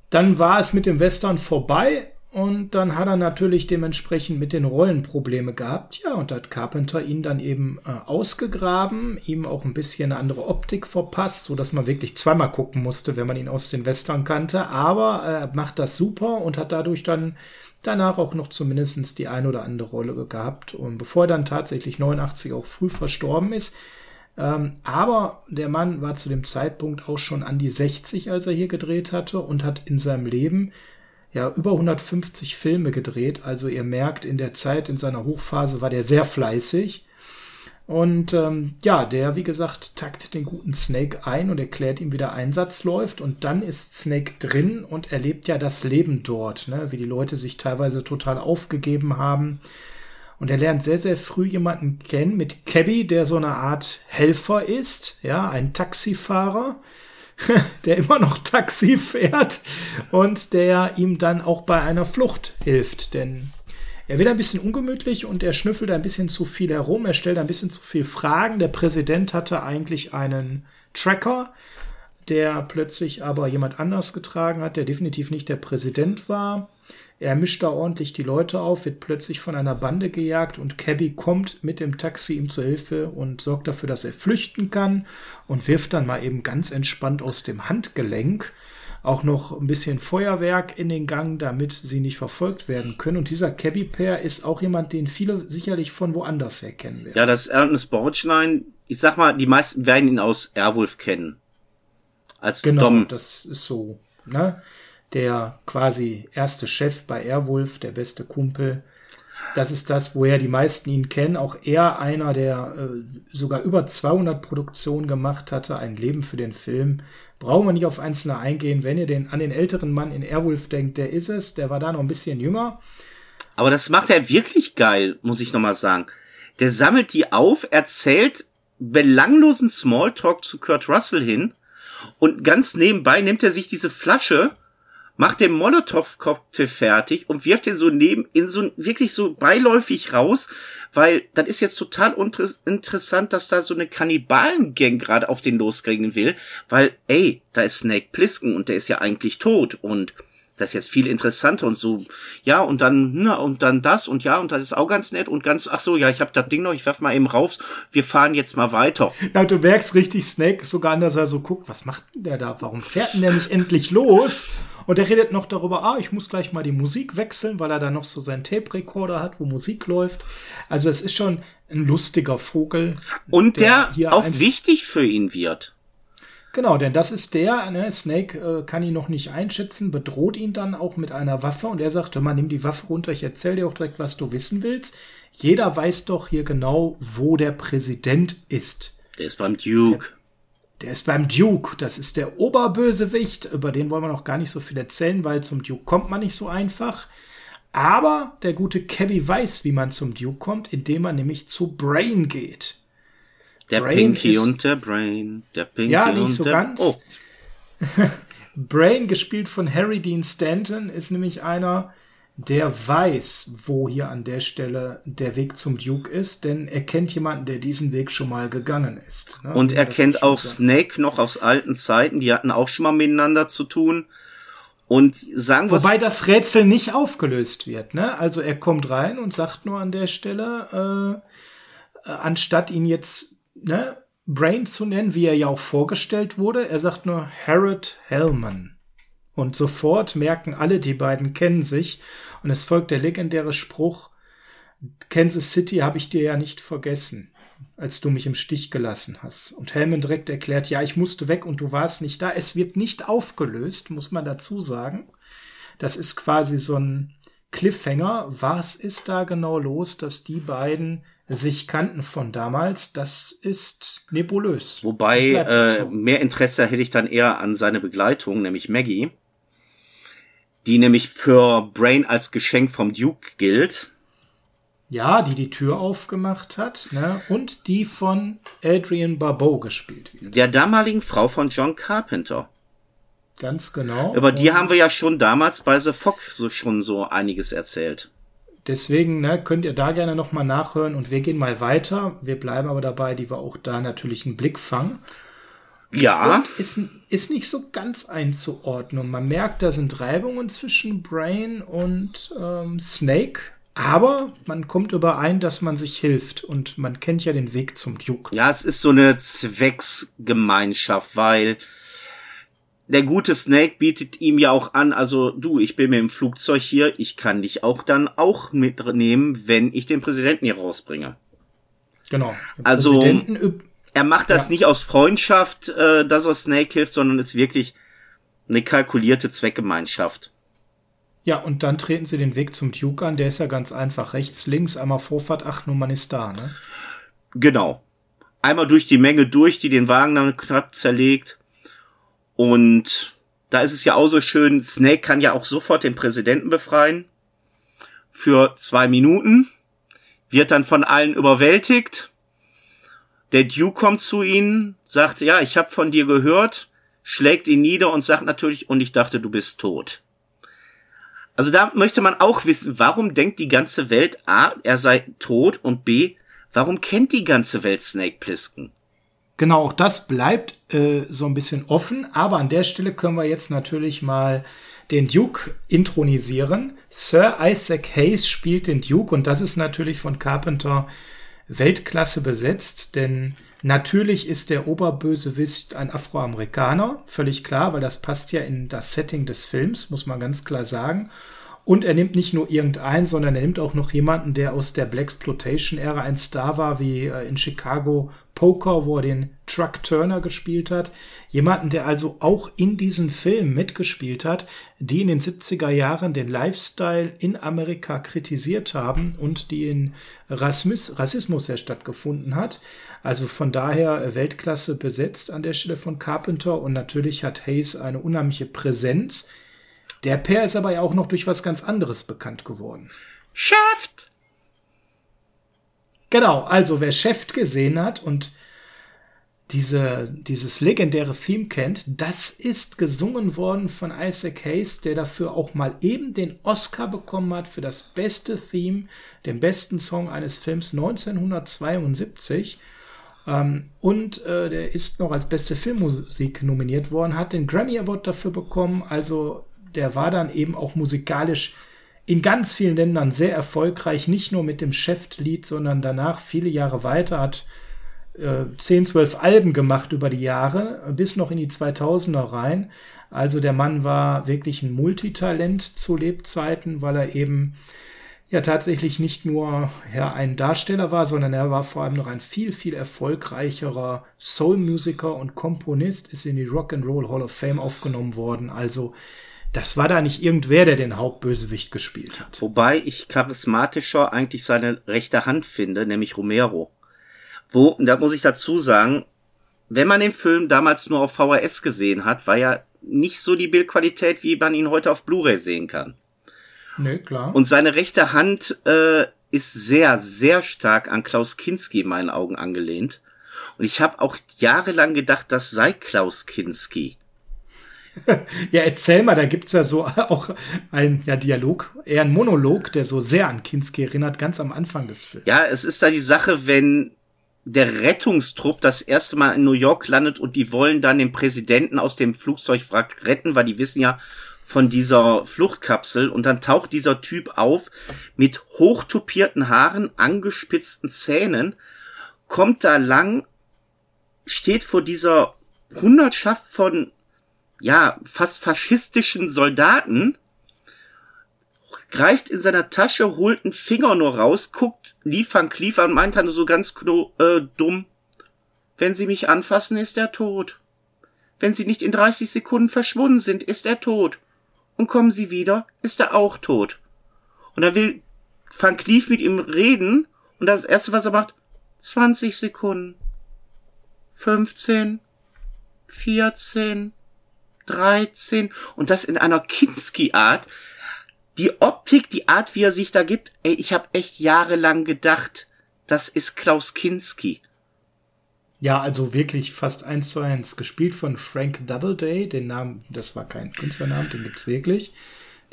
Speaker 2: Dann war es mit dem Western vorbei und dann hat er natürlich dementsprechend mit den Rollen Probleme gehabt. Ja, und da hat Carpenter ihn dann eben äh, ausgegraben, ihm auch ein bisschen eine andere Optik verpasst, so dass man wirklich zweimal gucken musste, wenn man ihn aus den Western kannte. Aber er äh, macht das super und hat dadurch dann danach auch noch zumindest die ein oder andere Rolle gehabt. Und bevor er dann tatsächlich 89 auch früh verstorben ist, ähm, aber der Mann war zu dem Zeitpunkt auch schon an die 60, als er hier gedreht hatte und hat in seinem Leben ja über 150 Filme gedreht. Also ihr merkt, in der Zeit, in seiner Hochphase war der sehr fleißig. Und ähm, ja, der, wie gesagt, takt den guten Snake ein und erklärt ihm, wie der Einsatz läuft. Und dann ist Snake drin und erlebt ja das Leben dort, ne? wie die Leute sich teilweise total aufgegeben haben und er lernt sehr, sehr früh jemanden kennen mit Cabby, der so eine Art Helfer ist, ja, ein Taxifahrer, der immer noch Taxi fährt und der ihm dann auch bei einer Flucht hilft, denn er wird ein bisschen ungemütlich und er schnüffelt ein bisschen zu viel herum, er stellt ein bisschen zu viel Fragen. Der Präsident hatte eigentlich einen Tracker, der plötzlich aber jemand anders getragen hat, der definitiv nicht der Präsident war. Er mischt da ordentlich die Leute auf, wird plötzlich von einer Bande gejagt und Cabby kommt mit dem Taxi ihm zur Hilfe und sorgt dafür, dass er flüchten kann und wirft dann mal eben ganz entspannt aus dem Handgelenk auch noch ein bisschen Feuerwerk in den Gang, damit sie nicht verfolgt werden können. Und dieser Cabby Pair ist auch jemand, den viele sicherlich von woanders her kennen werden.
Speaker 1: Ja, das ist Ernest Borchlein. Ich sag mal, die meisten werden ihn aus Airwolf kennen.
Speaker 2: Als genau, Dom. das ist so. Ne? Der quasi erste Chef bei Airwolf, der beste Kumpel. Das ist das, woher die meisten ihn kennen. Auch er einer, der äh, sogar über 200 Produktionen gemacht hatte. Ein Leben für den Film. Brauchen wir nicht auf Einzelne eingehen. Wenn ihr den, an den älteren Mann in Airwolf denkt, der ist es. Der war da noch ein bisschen jünger.
Speaker 1: Aber das macht er wirklich geil, muss ich nochmal sagen. Der sammelt die auf, erzählt belanglosen Smalltalk zu Kurt Russell hin und ganz nebenbei nimmt er sich diese Flasche macht den Molotow-Cocktail fertig und wirft den so neben, in so, wirklich so beiläufig raus, weil das ist jetzt total interessant, dass da so eine Kannibalen-Gang gerade auf den loskriegen will, weil, ey, da ist Snake Plissken und der ist ja eigentlich tot und das ist jetzt viel interessanter und so, ja, und dann, na, und dann das und ja, und das ist auch ganz nett und ganz, ach so, ja, ich hab das Ding noch, ich werf mal eben raus, wir fahren jetzt mal weiter.
Speaker 2: Ja, du merkst richtig Snake sogar an, dass er so guckt, was macht denn der da, warum fährt denn der nicht endlich los? Und er redet noch darüber, ah, ich muss gleich mal die Musik wechseln, weil er da noch so seinen Tape-Recorder hat, wo Musik läuft. Also es ist schon ein lustiger Vogel.
Speaker 1: Und der, der auch wichtig für ihn wird.
Speaker 2: Genau, denn das ist der, ne, Snake äh, kann ihn noch nicht einschätzen, bedroht ihn dann auch mit einer Waffe und er sagt, hör mal, nimm die Waffe runter, ich erzähl dir auch direkt, was du wissen willst. Jeder weiß doch hier genau, wo der Präsident ist.
Speaker 1: Der ist beim Duke. Der,
Speaker 2: der ist beim Duke. Das ist der Oberbösewicht. Über den wollen wir noch gar nicht so viel erzählen, weil zum Duke kommt man nicht so einfach. Aber der gute Kevin weiß, wie man zum Duke kommt, indem man nämlich zu Brain geht.
Speaker 1: Der Brain Pinky ist, und der Brain. Der Pinky
Speaker 2: ja, nicht so der, ganz. Oh. Brain, gespielt von Harry Dean Stanton, ist nämlich einer, der weiß, wo hier an der Stelle der Weg zum Duke ist, denn er kennt jemanden, der diesen Weg schon mal gegangen ist.
Speaker 1: Ne? Und er kennt auch Snake noch aus alten Zeiten, die hatten auch schon mal miteinander zu tun. Und sagen
Speaker 2: Wobei das Rätsel nicht aufgelöst wird, ne? Also er kommt rein und sagt nur an der Stelle, äh, äh, anstatt ihn jetzt, ne, Brain zu nennen, wie er ja auch vorgestellt wurde, er sagt nur Harold Hellman. Und sofort merken alle, die beiden kennen sich und es folgt der legendäre Spruch, Kansas City habe ich dir ja nicht vergessen, als du mich im Stich gelassen hast. Und Helmut direkt erklärt, ja, ich musste weg und du warst nicht da. Es wird nicht aufgelöst, muss man dazu sagen. Das ist quasi so ein Cliffhanger. Was ist da genau los, dass die beiden sich kannten von damals? Das ist nebulös.
Speaker 1: Wobei äh, mehr Interesse hätte ich dann eher an seine Begleitung, nämlich Maggie die nämlich für Brain als Geschenk vom Duke gilt.
Speaker 2: Ja, die die Tür aufgemacht hat, ne? Und die von Adrian Barbeau gespielt
Speaker 1: wird. Der damaligen Frau von John Carpenter.
Speaker 2: Ganz genau.
Speaker 1: Über die Und haben wir ja schon damals bei The Fox so schon so einiges erzählt.
Speaker 2: Deswegen ne, könnt ihr da gerne nochmal nachhören und wir gehen mal weiter. Wir bleiben aber dabei, die wir auch da natürlich einen Blick fangen.
Speaker 1: Ja.
Speaker 2: ist, ist nicht so ganz einzuordnen. Man merkt, da sind Reibungen zwischen Brain und ähm, Snake. Aber man kommt überein, dass man sich hilft und man kennt ja den Weg zum Duke.
Speaker 1: Ja, es ist so eine Zwecksgemeinschaft, weil der gute Snake bietet ihm ja auch an, also du, ich bin mir im Flugzeug hier, ich kann dich auch dann auch mitnehmen, wenn ich den Präsidenten hier rausbringe.
Speaker 2: Genau.
Speaker 1: Also er macht das ja. nicht aus Freundschaft, äh, dass er Snake hilft, sondern ist wirklich eine kalkulierte Zweckgemeinschaft.
Speaker 2: Ja, und dann treten sie den Weg zum Duke an, der ist ja ganz einfach. Rechts, links, einmal Vorfahrt, ach, nun man ist da, ne?
Speaker 1: Genau. Einmal durch die Menge durch, die den Wagen dann knapp zerlegt. Und da ist es ja auch so schön, Snake kann ja auch sofort den Präsidenten befreien. Für zwei Minuten. Wird dann von allen überwältigt. Der Duke kommt zu ihnen, sagt, ja, ich habe von dir gehört, schlägt ihn nieder und sagt natürlich, und ich dachte, du bist tot. Also da möchte man auch wissen, warum denkt die ganze Welt A, er sei tot und B, warum kennt die ganze Welt Snake Plissken?
Speaker 2: Genau, auch das bleibt äh, so ein bisschen offen, aber an der Stelle können wir jetzt natürlich mal den Duke intronisieren. Sir Isaac Hayes spielt den Duke und das ist natürlich von Carpenter Weltklasse besetzt, denn natürlich ist der Oberbösewicht ein Afroamerikaner, völlig klar, weil das passt ja in das Setting des Films, muss man ganz klar sagen. Und er nimmt nicht nur irgendeinen, sondern er nimmt auch noch jemanden, der aus der Blaxploitation-Ära ein Star war, wie äh, in Chicago Poker, wo er den Truck Turner gespielt hat. Jemanden, der also auch in diesen Filmen mitgespielt hat, die in den 70er Jahren den Lifestyle in Amerika kritisiert haben und die in Rassismus, Rassismus ja stattgefunden hat. Also von daher Weltklasse besetzt an der Stelle von Carpenter und natürlich hat Hayes eine unheimliche Präsenz der Pair ist aber ja auch noch durch was ganz anderes bekannt geworden.
Speaker 1: Chef!
Speaker 2: Genau, also wer Chef gesehen hat und diese, dieses legendäre Theme kennt, das ist gesungen worden von Isaac Hayes, der dafür auch mal eben den Oscar bekommen hat für das beste Theme, den besten Song eines Films 1972. Ähm, und äh, der ist noch als beste Filmmusik nominiert worden, hat den Grammy Award dafür bekommen. Also der war dann eben auch musikalisch in ganz vielen Ländern sehr erfolgreich, nicht nur mit dem Chef-Lied, sondern danach viele Jahre weiter, hat äh, 10, 12 Alben gemacht über die Jahre, bis noch in die 2000er rein. Also der Mann war wirklich ein Multitalent zu Lebzeiten, weil er eben ja tatsächlich nicht nur ja, ein Darsteller war, sondern er war vor allem noch ein viel, viel erfolgreicherer Soul-Musiker und Komponist, ist in die Rock and Roll Hall of Fame aufgenommen worden. Also das war da nicht irgendwer, der den Hauptbösewicht gespielt hat.
Speaker 1: Wobei ich charismatischer eigentlich seine rechte Hand finde, nämlich Romero. Wo, da muss ich dazu sagen, wenn man den Film damals nur auf VHS gesehen hat, war ja nicht so die Bildqualität, wie man ihn heute auf Blu-ray sehen kann.
Speaker 2: Nee, klar.
Speaker 1: Und seine rechte Hand äh, ist sehr, sehr stark an Klaus Kinski in meinen Augen angelehnt. Und ich habe auch jahrelang gedacht, das sei Klaus Kinski.
Speaker 2: ja, erzähl mal, da gibt's ja so auch ein ja, Dialog, eher ein Monolog, der so sehr an Kinski erinnert, ganz am Anfang des Films.
Speaker 1: Ja, es ist da die Sache, wenn der Rettungstrupp das erste Mal in New York landet und die wollen dann den Präsidenten aus dem Flugzeugwrack retten, weil die wissen ja von dieser Fluchtkapsel und dann taucht dieser Typ auf mit hochtupierten Haaren, angespitzten Zähnen, kommt da lang, steht vor dieser Hundertschaft von ja, fast faschistischen Soldaten, greift in seiner Tasche, holt einen Finger nur raus, guckt Liefern Cleave an, meint dann so ganz äh, dumm, wenn Sie mich anfassen, ist er tot. Wenn Sie nicht in 30 Sekunden verschwunden sind, ist er tot. Und kommen Sie wieder, ist er auch tot. Und dann will Van Cleef mit ihm reden und das erste, was er macht, 20 Sekunden, 15, 14, 13 und das in einer Kinski-Art. Die Optik, die Art, wie er sich da gibt, ey, ich habe echt jahrelang gedacht, das ist Klaus Kinski.
Speaker 2: Ja, also wirklich fast eins zu eins. Gespielt von Frank Doubleday, den Namen, das war kein Künstlernamen, den gibt's wirklich.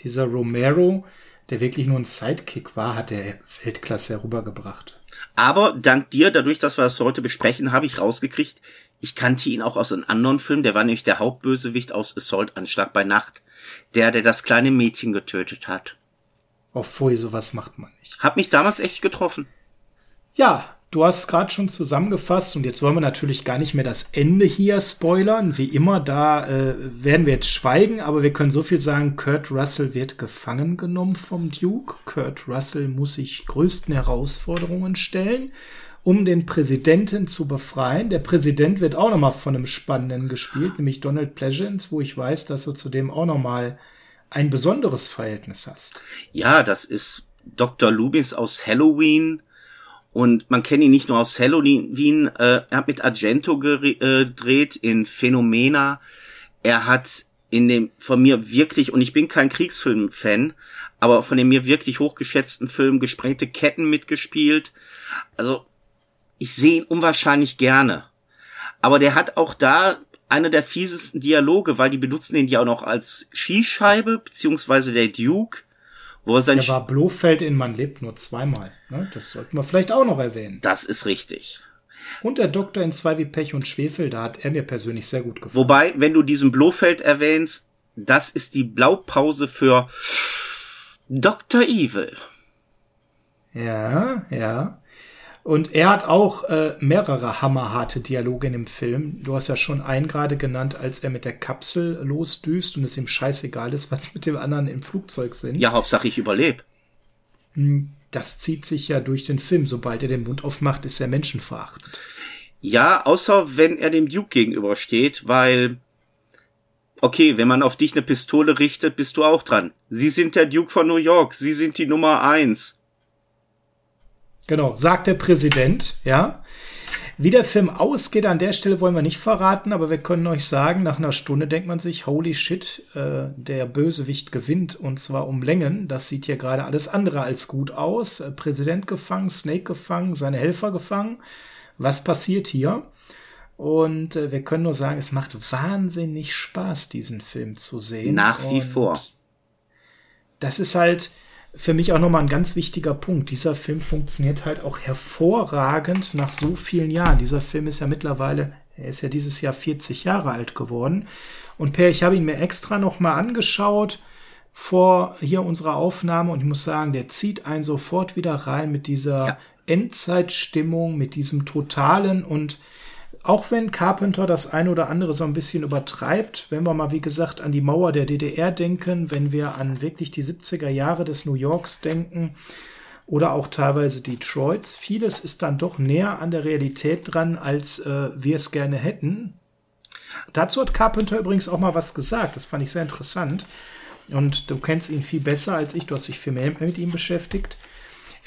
Speaker 2: Dieser Romero, der wirklich nur ein Sidekick war, hat der Weltklasse herübergebracht.
Speaker 1: Aber dank dir, dadurch, dass wir das heute besprechen, habe ich rausgekriegt, ich kannte ihn auch aus einem anderen Film, der war nämlich der Hauptbösewicht aus Assault Anschlag bei Nacht. Der, der das kleine Mädchen getötet hat.
Speaker 2: Oh, pfui, sowas macht man nicht.
Speaker 1: Hat mich damals echt getroffen.
Speaker 2: Ja, du hast gerade schon zusammengefasst und jetzt wollen wir natürlich gar nicht mehr das Ende hier spoilern. Wie immer, da äh, werden wir jetzt schweigen, aber wir können so viel sagen, Kurt Russell wird gefangen genommen vom Duke. Kurt Russell muss sich größten Herausforderungen stellen um den Präsidenten zu befreien. Der Präsident wird auch nochmal von einem Spannenden gespielt, nämlich Donald Pleasant, wo ich weiß, dass du zudem auch nochmal ein besonderes Verhältnis hast.
Speaker 1: Ja, das ist Dr. Lubis aus Halloween. Und man kennt ihn nicht nur aus Halloween, äh, er hat mit Argento gedreht in Phänomena. Er hat in dem von mir wirklich, und ich bin kein Kriegsfilm-Fan, aber von dem mir wirklich hochgeschätzten Film Gesprengte Ketten mitgespielt. Also ich sehe ihn unwahrscheinlich gerne. Aber der hat auch da eine der fiesesten Dialoge, weil die benutzen den ja auch noch als Skischeibe, beziehungsweise der Duke, wo er sein...
Speaker 2: Der war Blofeld in Man lebt nur zweimal. Ne? Das sollten wir vielleicht auch noch erwähnen.
Speaker 1: Das ist richtig.
Speaker 2: Und der Doktor in zwei wie Pech und Schwefel, da hat er mir persönlich sehr gut gefallen.
Speaker 1: Wobei, wenn du diesen Blofeld erwähnst, das ist die Blaupause für Dr. Evil.
Speaker 2: Ja, ja. Und er hat auch äh, mehrere hammerharte Dialoge in dem Film. Du hast ja schon einen gerade genannt, als er mit der Kapsel losdüst und es ihm scheißegal ist, was mit dem anderen im Flugzeug sind.
Speaker 1: Ja, Hauptsache ich überlebe.
Speaker 2: Hm, das zieht sich ja durch den Film. Sobald er den Mund aufmacht, ist er menschenverachtend.
Speaker 1: Ja, außer wenn er dem Duke gegenübersteht, weil okay, wenn man auf dich eine Pistole richtet, bist du auch dran. Sie sind der Duke von New York, Sie sind die Nummer eins.
Speaker 2: Genau, sagt der Präsident, ja. Wie der Film ausgeht, an der Stelle wollen wir nicht verraten, aber wir können euch sagen, nach einer Stunde denkt man sich, holy shit, äh, der Bösewicht gewinnt und zwar um Längen. Das sieht hier gerade alles andere als gut aus. Äh, Präsident gefangen, Snake gefangen, seine Helfer gefangen. Was passiert hier? Und äh, wir können nur sagen, es macht wahnsinnig Spaß, diesen Film zu sehen.
Speaker 1: Nach wie
Speaker 2: und
Speaker 1: vor.
Speaker 2: Das ist halt, für mich auch nochmal ein ganz wichtiger Punkt. Dieser Film funktioniert halt auch hervorragend nach so vielen Jahren. Dieser Film ist ja mittlerweile, er ist ja dieses Jahr 40 Jahre alt geworden. Und Per, ich habe ihn mir extra nochmal angeschaut vor hier unserer Aufnahme und ich muss sagen, der zieht einen sofort wieder rein mit dieser ja. Endzeitstimmung, mit diesem totalen und auch wenn Carpenter das eine oder andere so ein bisschen übertreibt, wenn wir mal, wie gesagt, an die Mauer der DDR denken, wenn wir an wirklich die 70er Jahre des New Yorks denken oder auch teilweise Detroits, vieles ist dann doch näher an der Realität dran, als äh, wir es gerne hätten. Dazu hat Carpenter übrigens auch mal was gesagt, das fand ich sehr interessant. Und du kennst ihn viel besser als ich, du hast dich viel mehr mit ihm beschäftigt.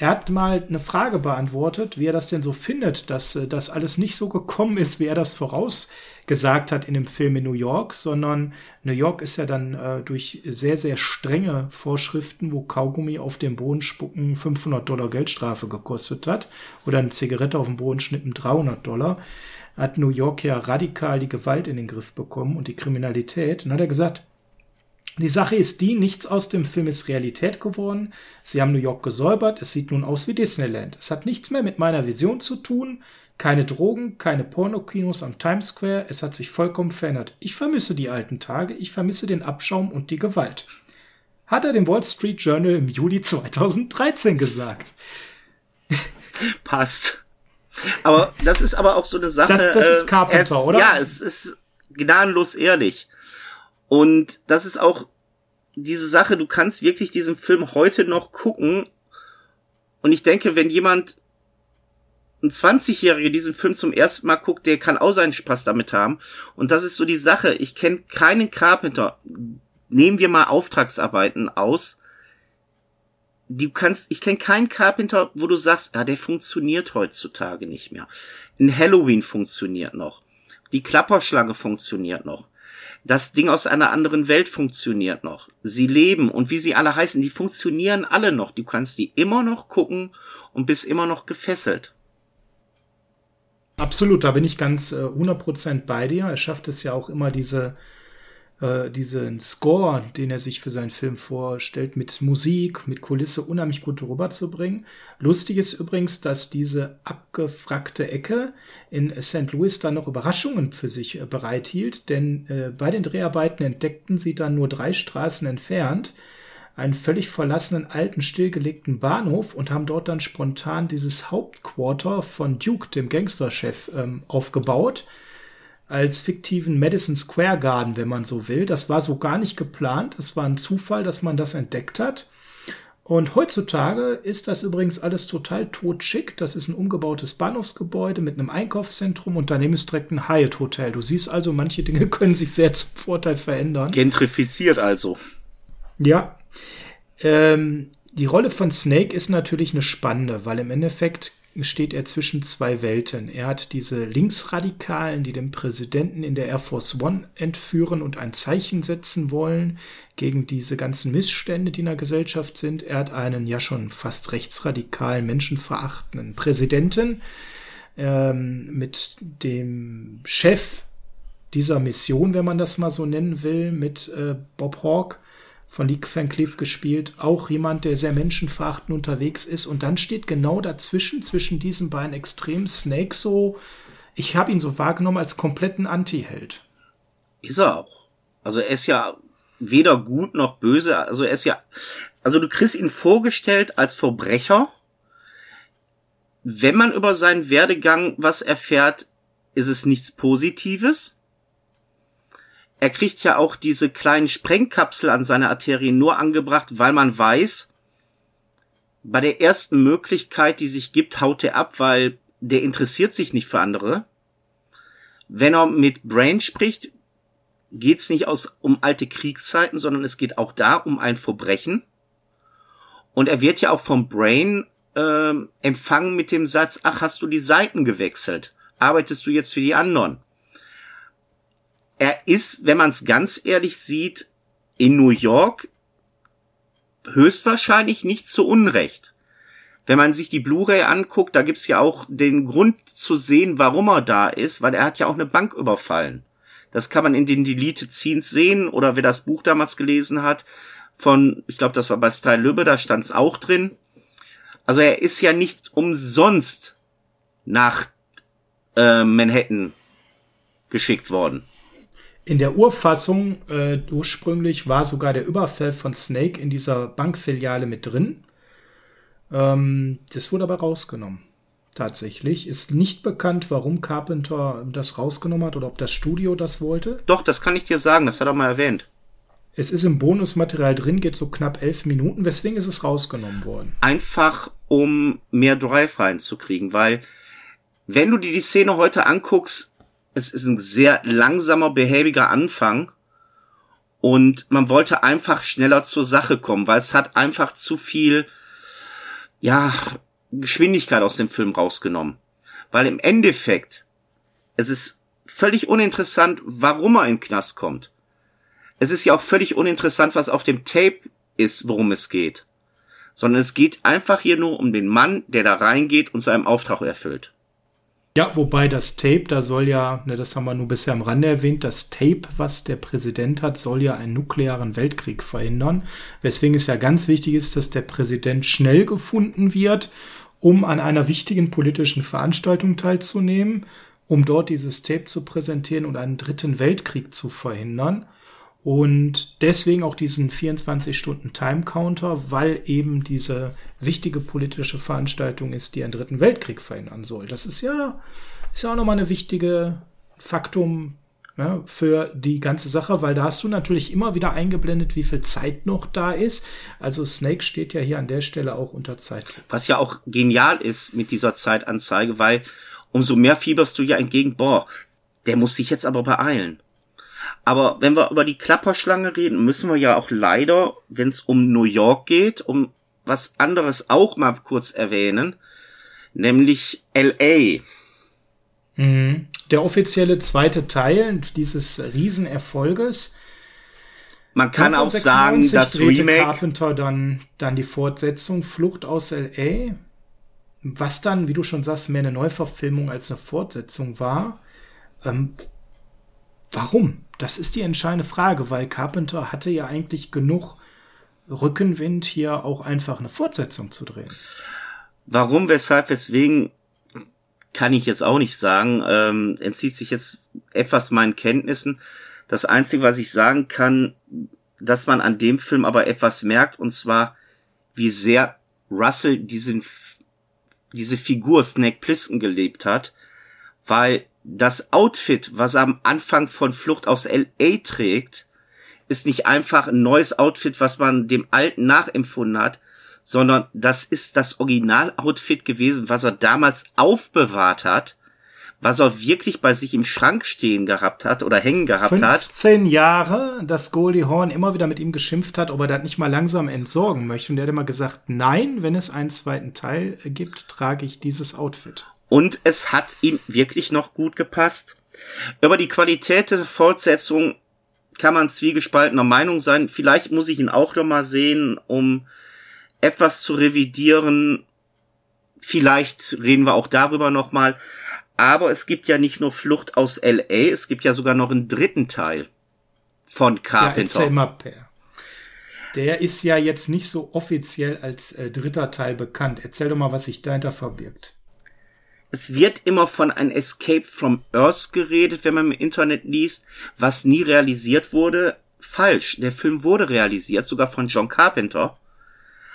Speaker 2: Er hat mal eine Frage beantwortet, wie er das denn so findet, dass äh, das alles nicht so gekommen ist, wie er das vorausgesagt hat in dem Film in New York, sondern New York ist ja dann äh, durch sehr, sehr strenge Vorschriften, wo Kaugummi auf den Boden spucken 500 Dollar Geldstrafe gekostet hat oder eine Zigarette auf den Boden schnippen 300 Dollar, hat New York ja radikal die Gewalt in den Griff bekommen und die Kriminalität. Und hat er gesagt, die Sache ist die, nichts aus dem Film ist Realität geworden. Sie haben New York gesäubert, es sieht nun aus wie Disneyland. Es hat nichts mehr mit meiner Vision zu tun. Keine Drogen, keine Pornokinos am Times Square, es hat sich vollkommen verändert. Ich vermisse die alten Tage, ich vermisse den Abschaum und die Gewalt. Hat er dem Wall Street Journal im Juli 2013 gesagt.
Speaker 1: Passt. Aber das ist aber auch so eine Sache.
Speaker 2: Das, das ist äh, Carpenter,
Speaker 1: es,
Speaker 2: oder?
Speaker 1: Ja, es ist gnadenlos ehrlich. Und das ist auch diese Sache, du kannst wirklich diesen Film heute noch gucken. Und ich denke, wenn jemand, ein 20-Jähriger diesen Film zum ersten Mal guckt, der kann auch seinen Spaß damit haben. Und das ist so die Sache. Ich kenne keinen Carpenter. Nehmen wir mal Auftragsarbeiten aus. Du kannst, ich kenne keinen Carpenter, wo du sagst, ja, der funktioniert heutzutage nicht mehr. Ein Halloween funktioniert noch. Die Klapperschlange funktioniert noch. Das Ding aus einer anderen Welt funktioniert noch. Sie leben und wie sie alle heißen, die funktionieren alle noch. Du kannst die immer noch gucken und bist immer noch gefesselt.
Speaker 2: Absolut, da bin ich ganz äh, 100% bei dir. Er schafft es ja auch immer, diese äh, diesen Score, den er sich für seinen Film vorstellt, mit Musik, mit Kulisse unheimlich gut rüberzubringen. Lustig ist übrigens, dass diese abgefragte Ecke in St. Louis dann noch Überraschungen für sich äh, bereithielt, denn äh, bei den Dreharbeiten entdeckten sie dann nur drei Straßen entfernt einen völlig verlassenen alten stillgelegten Bahnhof und haben dort dann spontan dieses Hauptquarter von Duke, dem Gangsterchef, ähm, aufgebaut als fiktiven Madison Square Garden, wenn man so will. Das war so gar nicht geplant. Es war ein Zufall, dass man das entdeckt hat. Und heutzutage ist das übrigens alles total totschick. Das ist ein umgebautes Bahnhofsgebäude mit einem Einkaufszentrum und daneben ist direkt ein Hyatt Hotel. Du siehst also, manche Dinge können sich sehr zum Vorteil verändern.
Speaker 1: Gentrifiziert also.
Speaker 2: Ja. Ähm, die Rolle von Snake ist natürlich eine spannende, weil im Endeffekt steht er zwischen zwei Welten. Er hat diese Linksradikalen, die den Präsidenten in der Air Force One entführen und ein Zeichen setzen wollen gegen diese ganzen Missstände, die in der Gesellschaft sind. Er hat einen ja schon fast rechtsradikalen, menschenverachtenden Präsidenten ähm, mit dem Chef dieser Mission, wenn man das mal so nennen will, mit äh, Bob Hawke von Van Cleef gespielt, auch jemand, der sehr menschenverachtend unterwegs ist. Und dann steht genau dazwischen, zwischen diesen beiden Extremen, Snake so, ich habe ihn so wahrgenommen als kompletten Anti-Held.
Speaker 1: Ist er auch. Also er ist ja weder gut noch böse. Also er ist ja, also du kriegst ihn vorgestellt als Verbrecher. Wenn man über seinen Werdegang was erfährt, ist es nichts Positives. Er kriegt ja auch diese kleinen Sprengkapsel an seine Arterien nur angebracht, weil man weiß, bei der ersten Möglichkeit, die sich gibt, haut er ab, weil der interessiert sich nicht für andere. Wenn er mit Brain spricht, geht's nicht aus um alte Kriegszeiten, sondern es geht auch da um ein Verbrechen. Und er wird ja auch vom Brain äh, empfangen mit dem Satz, ach, hast du die Seiten gewechselt? Arbeitest du jetzt für die anderen? Er ist, wenn man es ganz ehrlich sieht, in New York höchstwahrscheinlich nicht zu Unrecht. Wenn man sich die Blu-ray anguckt, da gibt's ja auch den Grund zu sehen, warum er da ist, weil er hat ja auch eine Bank überfallen. Das kann man in den Deleted Scenes sehen oder wer das Buch damals gelesen hat von, ich glaube, das war bei Style Lübbe, da stand's auch drin. Also er ist ja nicht umsonst nach äh, Manhattan geschickt worden.
Speaker 2: In der Urfassung äh, ursprünglich war sogar der Überfall von Snake in dieser Bankfiliale mit drin. Ähm, das wurde aber rausgenommen. Tatsächlich. Ist nicht bekannt, warum Carpenter das rausgenommen hat oder ob das Studio das wollte.
Speaker 1: Doch, das kann ich dir sagen, das hat er mal erwähnt.
Speaker 2: Es ist im Bonusmaterial drin, geht so knapp elf Minuten. Weswegen ist es rausgenommen worden?
Speaker 1: Einfach, um mehr Drive reinzukriegen, weil wenn du dir die Szene heute anguckst, es ist ein sehr langsamer, behäbiger Anfang und man wollte einfach schneller zur Sache kommen, weil es hat einfach zu viel, ja, Geschwindigkeit aus dem Film rausgenommen. Weil im Endeffekt, es ist völlig uninteressant, warum er in den Knast kommt. Es ist ja auch völlig uninteressant, was auf dem Tape ist, worum es geht. Sondern es geht einfach hier nur um den Mann, der da reingeht und seinem Auftrag erfüllt.
Speaker 2: Ja, wobei das Tape, da soll ja, ne, das haben wir nur bisher am Rande erwähnt, das Tape, was der Präsident hat, soll ja einen nuklearen Weltkrieg verhindern. Weswegen es ja ganz wichtig ist, dass der Präsident schnell gefunden wird, um an einer wichtigen politischen Veranstaltung teilzunehmen, um dort dieses Tape zu präsentieren und einen dritten Weltkrieg zu verhindern. Und deswegen auch diesen 24 Stunden Time Counter, weil eben diese wichtige politische Veranstaltung ist, die einen dritten Weltkrieg verhindern soll. Das ist ja, ist ja auch nochmal eine wichtige Faktum ja, für die ganze Sache, weil da hast du natürlich immer wieder eingeblendet, wie viel Zeit noch da ist. Also Snake steht ja hier an der Stelle auch unter Zeit.
Speaker 1: Was ja auch genial ist mit dieser Zeitanzeige, weil umso mehr fieberst du ja entgegen, boah, der muss sich jetzt aber beeilen. Aber wenn wir über die Klapperschlange reden, müssen wir ja auch leider, wenn es um New York geht, um was anderes auch mal kurz erwähnen, nämlich LA.
Speaker 2: Mhm. Der offizielle zweite Teil dieses Riesenerfolges.
Speaker 1: Man kann auch sagen, das Remake.
Speaker 2: Carpenter dann, dann die Fortsetzung Flucht aus LA, was dann, wie du schon sagst, mehr eine Neuverfilmung als eine Fortsetzung war. Ähm, warum? Das ist die entscheidende Frage, weil Carpenter hatte ja eigentlich genug Rückenwind, hier auch einfach eine Fortsetzung zu drehen.
Speaker 1: Warum, weshalb, weswegen, kann ich jetzt auch nicht sagen. Ähm, entzieht sich jetzt etwas meinen Kenntnissen. Das Einzige, was ich sagen kann, dass man an dem Film aber etwas merkt, und zwar, wie sehr Russell diesen, diese Figur Snake Plissken gelebt hat, weil das Outfit, was er am Anfang von Flucht aus LA trägt, ist nicht einfach ein neues Outfit, was man dem alten nachempfunden hat, sondern das ist das Original-Outfit gewesen, was er damals aufbewahrt hat, was er wirklich bei sich im Schrank stehen gehabt hat oder hängen gehabt 15 hat.
Speaker 2: 15 Jahre, dass Goldie Horn immer wieder mit ihm geschimpft hat, ob er das nicht mal langsam entsorgen möchte. Und er hat immer gesagt, nein, wenn es einen zweiten Teil gibt, trage ich dieses Outfit.
Speaker 1: Und es hat ihm wirklich noch gut gepasst. Über die Qualität der Fortsetzung kann man zwiegespaltener Meinung sein. Vielleicht muss ich ihn auch noch mal sehen, um etwas zu revidieren. Vielleicht reden wir auch darüber noch mal. Aber es gibt ja nicht nur Flucht aus LA, es gibt ja sogar noch einen dritten Teil von Carpenter. Ja, mal, per.
Speaker 2: Der ist ja jetzt nicht so offiziell als äh, dritter Teil bekannt. Erzähl doch mal, was sich dahinter verbirgt
Speaker 1: es wird immer von einem Escape from Earth geredet, wenn man im Internet liest, was nie realisiert wurde. falsch. Der Film wurde realisiert, sogar von John Carpenter,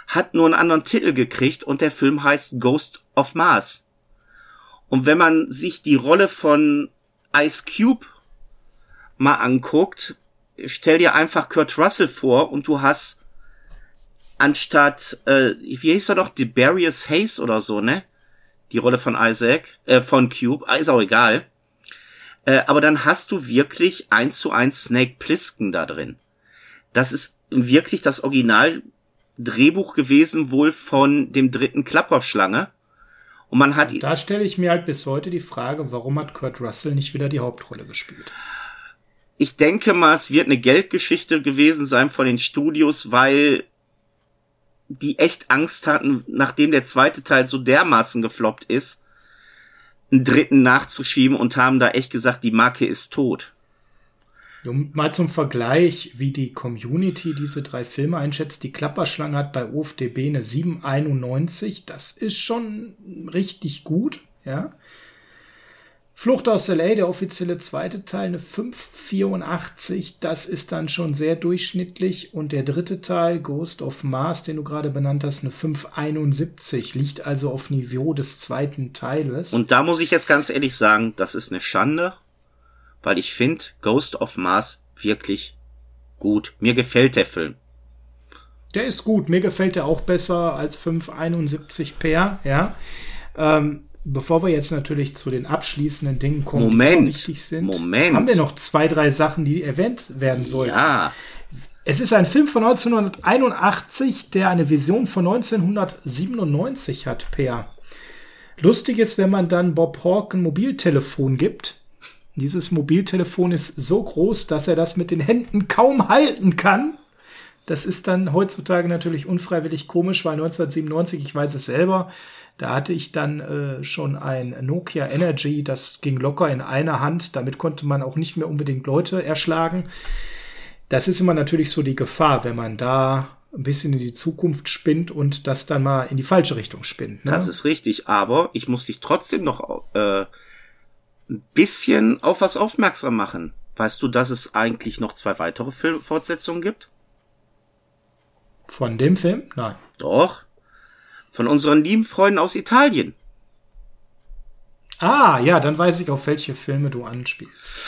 Speaker 1: hat nur einen anderen Titel gekriegt und der Film heißt Ghost of Mars. Und wenn man sich die Rolle von Ice Cube mal anguckt, stell dir einfach Kurt Russell vor und du hast anstatt, äh, wie hieß er doch, Darius Hayes oder so, ne? Die Rolle von Isaac, äh, von Cube, ist auch egal. Äh, aber dann hast du wirklich eins zu eins Snake Plissken da drin. Das ist wirklich das Original Drehbuch gewesen wohl von dem dritten Klapperschlange. Und man hat. Und
Speaker 2: da stelle ich mir halt bis heute die Frage, warum hat Kurt Russell nicht wieder die Hauptrolle gespielt?
Speaker 1: Ich denke mal, es wird eine Geldgeschichte gewesen sein von den Studios, weil die echt Angst hatten, nachdem der zweite Teil so dermaßen gefloppt ist, einen dritten nachzuschieben und haben da echt gesagt, die Marke ist tot.
Speaker 2: Mal zum Vergleich, wie die Community diese drei Filme einschätzt. Die Klapperschlange hat bei OFDB eine 791. Das ist schon richtig gut, ja. Flucht aus LA, der offizielle zweite Teil, eine 584. Das ist dann schon sehr durchschnittlich. Und der dritte Teil, Ghost of Mars, den du gerade benannt hast, eine 571. Liegt also auf Niveau des zweiten Teiles.
Speaker 1: Und da muss ich jetzt ganz ehrlich sagen, das ist eine Schande, weil ich finde Ghost of Mars wirklich gut. Mir gefällt der Film.
Speaker 2: Der ist gut. Mir gefällt der auch besser als 571 per, ja. Ähm, Bevor wir jetzt natürlich zu den abschließenden Dingen kommen,
Speaker 1: Moment,
Speaker 2: die wichtig sind,
Speaker 1: Moment.
Speaker 2: haben wir noch zwei, drei Sachen, die erwähnt werden sollen.
Speaker 1: Ja.
Speaker 2: Es ist ein Film von 1981, der eine Vision von 1997 hat, Per. Lustig ist, wenn man dann Bob Hawke ein Mobiltelefon gibt. Dieses Mobiltelefon ist so groß, dass er das mit den Händen kaum halten kann. Das ist dann heutzutage natürlich unfreiwillig komisch, weil 1997, ich weiß es selber, da hatte ich dann äh, schon ein Nokia Energy, das ging locker in einer Hand. Damit konnte man auch nicht mehr unbedingt Leute erschlagen. Das ist immer natürlich so die Gefahr, wenn man da ein bisschen in die Zukunft spinnt und das dann mal in die falsche Richtung spinnt.
Speaker 1: Ne? Das ist richtig, aber ich muss dich trotzdem noch äh, ein bisschen auf was aufmerksam machen. Weißt du, dass es eigentlich noch zwei weitere Filmfortsetzungen gibt?
Speaker 2: Von dem Film? Nein.
Speaker 1: Doch, von unseren lieben Freunden aus Italien.
Speaker 2: Ah, ja, dann weiß ich, auf welche Filme du anspielst.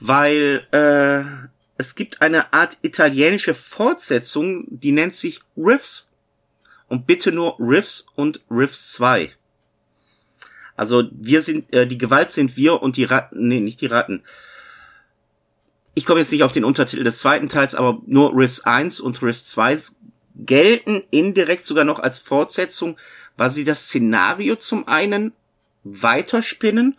Speaker 1: Weil äh, es gibt eine Art italienische Fortsetzung, die nennt sich Riffs. Und bitte nur Riffs und Riffs 2. Also wir sind, äh, die Gewalt sind wir und die Ratten, nee, nicht die Ratten. Ich komme jetzt nicht auf den Untertitel des zweiten Teils, aber nur Riffs 1 und Riffs 2 gelten indirekt sogar noch als Fortsetzung, weil sie das Szenario zum einen weiterspinnen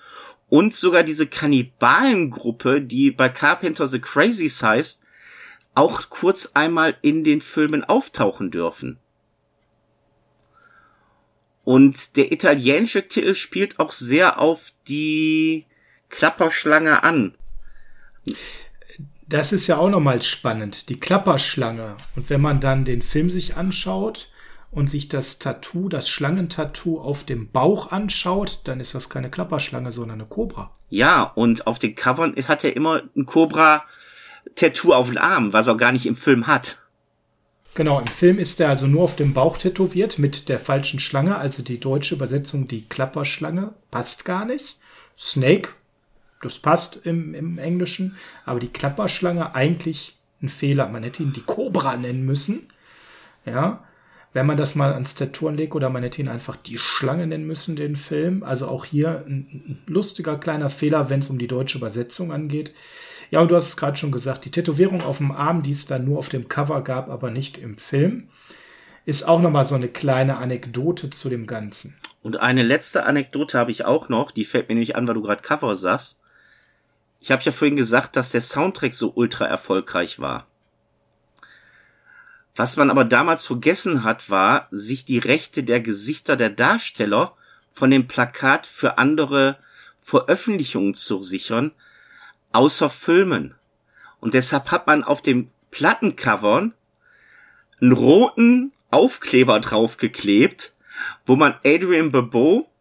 Speaker 1: und sogar diese Kannibalengruppe, die bei Carpenter the Crazies heißt, auch kurz einmal in den Filmen auftauchen dürfen. Und der italienische Titel spielt auch sehr auf die Klapperschlange an
Speaker 2: das ist ja auch nochmal spannend, die Klapperschlange. Und wenn man dann den Film sich anschaut und sich das Tattoo, das Schlangentattoo auf dem Bauch anschaut, dann ist das keine Klapperschlange, sondern eine Kobra.
Speaker 1: Ja, und auf den Covern hat er immer ein Kobra-Tattoo auf dem Arm, was er gar nicht im Film hat.
Speaker 2: Genau, im Film ist er also nur auf dem Bauch tätowiert mit der falschen Schlange, also die deutsche Übersetzung, die Klapperschlange, passt gar nicht. Snake das passt im, im Englischen, aber die Klapperschlange eigentlich ein Fehler. Man hätte ihn die Cobra nennen müssen. Ja, wenn man das mal ans Tattoo anlegt oder man hätte ihn einfach die Schlange nennen müssen, den Film. Also auch hier ein lustiger kleiner Fehler, wenn es um die deutsche Übersetzung angeht. Ja, und du hast es gerade schon gesagt, die Tätowierung auf dem Arm, die es dann nur auf dem Cover gab, aber nicht im Film, ist auch nochmal so eine kleine Anekdote zu dem Ganzen.
Speaker 1: Und eine letzte Anekdote habe ich auch noch, die fällt mir nämlich an, weil du gerade Cover sagst. Ich habe ja vorhin gesagt, dass der Soundtrack so ultra erfolgreich war. Was man aber damals vergessen hat, war, sich die Rechte der Gesichter der Darsteller von dem Plakat für andere Veröffentlichungen zu sichern, außer Filmen. Und deshalb hat man auf dem Plattencovern einen roten Aufkleber draufgeklebt, wo man Adrian Barbeau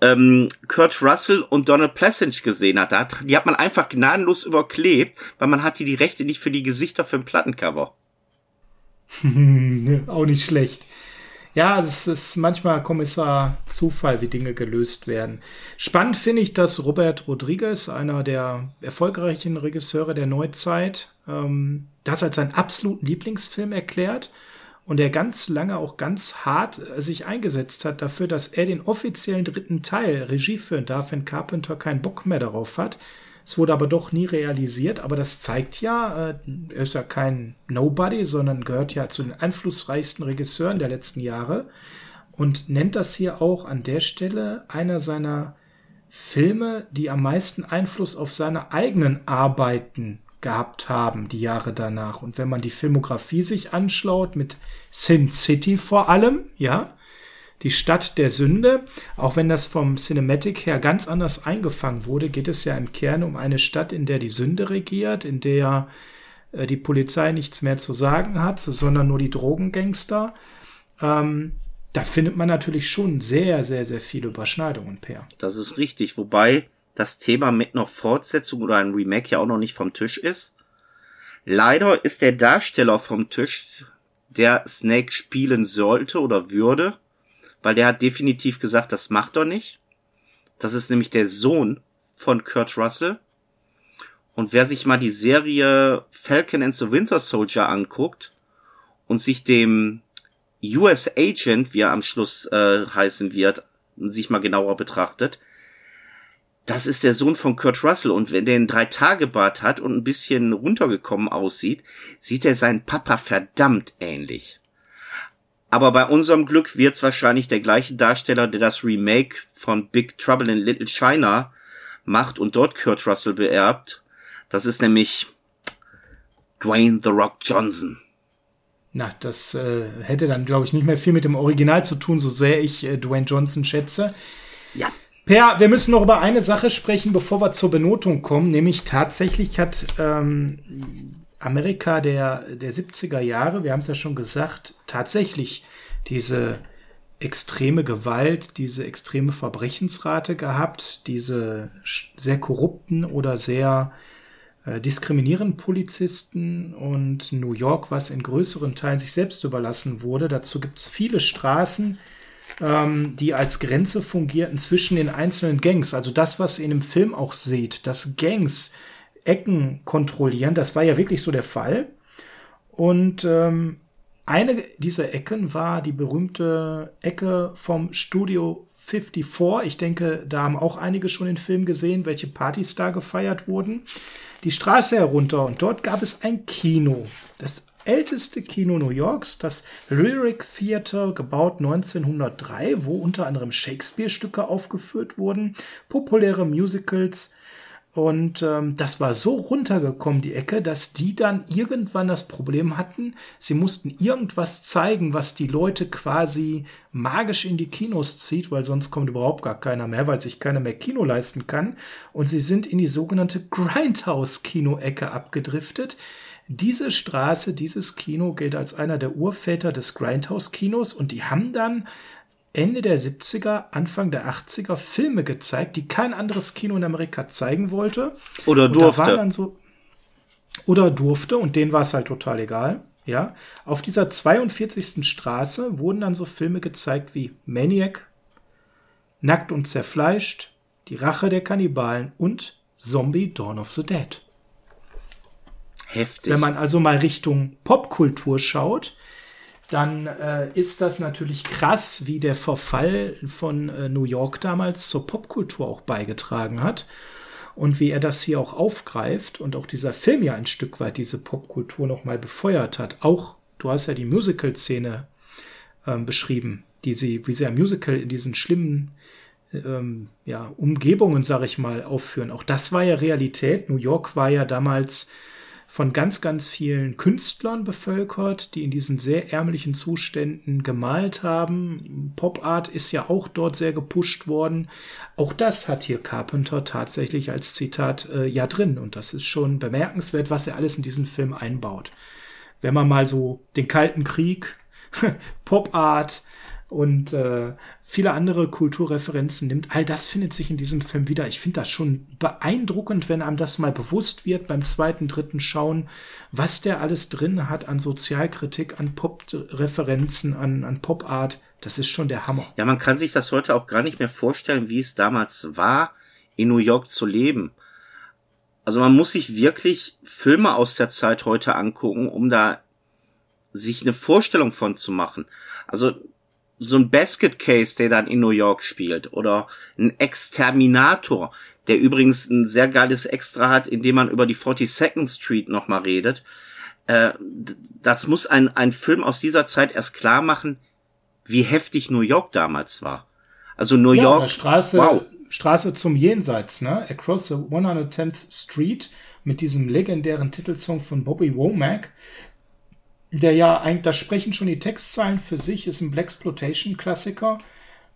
Speaker 1: ähm, Kurt Russell und Donald Pleasence gesehen hat. Die hat man einfach gnadenlos überklebt, weil man hatte die Rechte nicht für die Gesichter für ein Plattencover.
Speaker 2: Auch nicht schlecht. Ja, es ist manchmal Kommissar Zufall, wie Dinge gelöst werden. Spannend finde ich, dass Robert Rodriguez, einer der erfolgreichen Regisseure der Neuzeit, ähm, das als seinen absoluten Lieblingsfilm erklärt und er ganz lange auch ganz hart äh, sich eingesetzt hat dafür, dass er den offiziellen dritten Teil Regie führen darf, wenn Carpenter keinen Bock mehr darauf hat. Es wurde aber doch nie realisiert, aber das zeigt ja, äh, er ist ja kein Nobody, sondern gehört ja zu den einflussreichsten Regisseuren der letzten Jahre und nennt das hier auch an der Stelle einer seiner Filme, die am meisten Einfluss auf seine eigenen Arbeiten gehabt haben, die Jahre danach. Und wenn man die Filmografie sich anschaut, mit Sin City vor allem, ja, die Stadt der Sünde, auch wenn das vom Cinematic her ganz anders eingefangen wurde, geht es ja im Kern um eine Stadt, in der die Sünde regiert, in der äh, die Polizei nichts mehr zu sagen hat, sondern nur die Drogengangster. Ähm, da findet man natürlich schon sehr, sehr, sehr viele Überschneidungen, Per.
Speaker 1: Das ist richtig, wobei das Thema mit einer Fortsetzung oder ein Remake ja auch noch nicht vom Tisch ist. Leider ist der Darsteller vom Tisch, der Snake spielen sollte oder würde, weil der hat definitiv gesagt, das macht er nicht. Das ist nämlich der Sohn von Kurt Russell. Und wer sich mal die Serie Falcon and the Winter Soldier anguckt und sich dem US Agent, wie er am Schluss äh, heißen wird, sich mal genauer betrachtet, das ist der Sohn von Kurt Russell und wenn der einen Drei-Tage-Bart hat und ein bisschen runtergekommen aussieht, sieht er seinen Papa verdammt ähnlich. Aber bei unserem Glück wird's wahrscheinlich der gleiche Darsteller, der das Remake von Big Trouble in Little China macht und dort Kurt Russell beerbt. Das ist nämlich Dwayne The Rock Johnson.
Speaker 2: Na, das äh, hätte dann, glaube ich, nicht mehr viel mit dem Original zu tun, so sehr ich äh, Dwayne Johnson schätze.
Speaker 1: Ja.
Speaker 2: Per, wir müssen noch über eine Sache sprechen, bevor wir zur Benotung kommen, nämlich tatsächlich hat ähm, Amerika der, der 70er Jahre, wir haben es ja schon gesagt, tatsächlich diese extreme Gewalt, diese extreme Verbrechensrate gehabt, diese sehr korrupten oder sehr äh, diskriminierenden Polizisten und New York, was in größeren Teilen sich selbst überlassen wurde. Dazu gibt es viele Straßen, ähm, die als Grenze fungierten zwischen den einzelnen Gangs. Also das, was ihr in dem Film auch seht, dass Gangs Ecken kontrollieren, das war ja wirklich so der Fall. Und ähm, eine dieser Ecken war die berühmte Ecke vom Studio 54. Ich denke, da haben auch einige schon den Film gesehen, welche Partys da gefeiert wurden. Die Straße herunter und dort gab es ein Kino. Das älteste Kino New Yorks, das Lyric Theater, gebaut 1903, wo unter anderem Shakespeare-Stücke aufgeführt wurden, populäre Musicals. Und ähm, das war so runtergekommen, die Ecke, dass die dann irgendwann das Problem hatten, sie mussten irgendwas zeigen, was die Leute quasi magisch in die Kinos zieht, weil sonst kommt überhaupt gar keiner mehr, weil sich keiner mehr Kino leisten kann. Und sie sind in die sogenannte Grindhouse-Kino-Ecke abgedriftet diese Straße, dieses Kino gilt als einer der Urväter des Grindhouse-Kinos und die haben dann Ende der 70er, Anfang der 80er Filme gezeigt, die kein anderes Kino in Amerika zeigen wollte.
Speaker 1: Oder durfte.
Speaker 2: So, oder durfte und denen war es halt total egal. Ja, auf dieser 42. Straße wurden dann so Filme gezeigt wie Maniac, Nackt und zerfleischt, Die Rache der Kannibalen und Zombie Dawn of the Dead.
Speaker 1: Heftig.
Speaker 2: Wenn man also mal Richtung Popkultur schaut, dann äh, ist das natürlich krass, wie der Verfall von äh, New York damals zur Popkultur auch beigetragen hat und wie er das hier auch aufgreift und auch dieser Film ja ein Stück weit diese Popkultur noch mal befeuert hat. Auch du hast ja die Musical-Szene ähm, beschrieben, die sie, wie sie ein Musical in diesen schlimmen ähm, ja, Umgebungen, sag ich mal, aufführen. Auch das war ja Realität. New York war ja damals von ganz, ganz vielen Künstlern bevölkert, die in diesen sehr ärmlichen Zuständen gemalt haben. Pop Art ist ja auch dort sehr gepusht worden. Auch das hat hier Carpenter tatsächlich als Zitat äh, ja drin. Und das ist schon bemerkenswert, was er alles in diesen Film einbaut. Wenn man mal so den Kalten Krieg, Pop Art, und äh, viele andere Kulturreferenzen nimmt. All das findet sich in diesem Film wieder. Ich finde das schon beeindruckend, wenn einem das mal bewusst wird beim zweiten, dritten Schauen, was der alles drin hat an Sozialkritik, an Pop-Referenzen, an, an Pop-Art. Das ist schon der Hammer.
Speaker 1: Ja, man kann sich das heute auch gar nicht mehr vorstellen, wie es damals war, in New York zu leben. Also man muss sich wirklich Filme aus der Zeit heute angucken, um da sich eine Vorstellung von zu machen. Also so ein Basket Case, der dann in New York spielt, oder ein Exterminator, der übrigens ein sehr geiles Extra hat, in dem man über die 42nd Street nochmal redet. Äh, das muss ein, ein Film aus dieser Zeit erst klar machen, wie heftig New York damals war. Also New
Speaker 2: ja,
Speaker 1: York.
Speaker 2: Straße, wow. Straße zum Jenseits, ne? Across the 110th Street mit diesem legendären Titelsong von Bobby Womack, der ja eigentlich, da sprechen schon die Textzeilen für sich, ist ein Blaxploitation-Klassiker.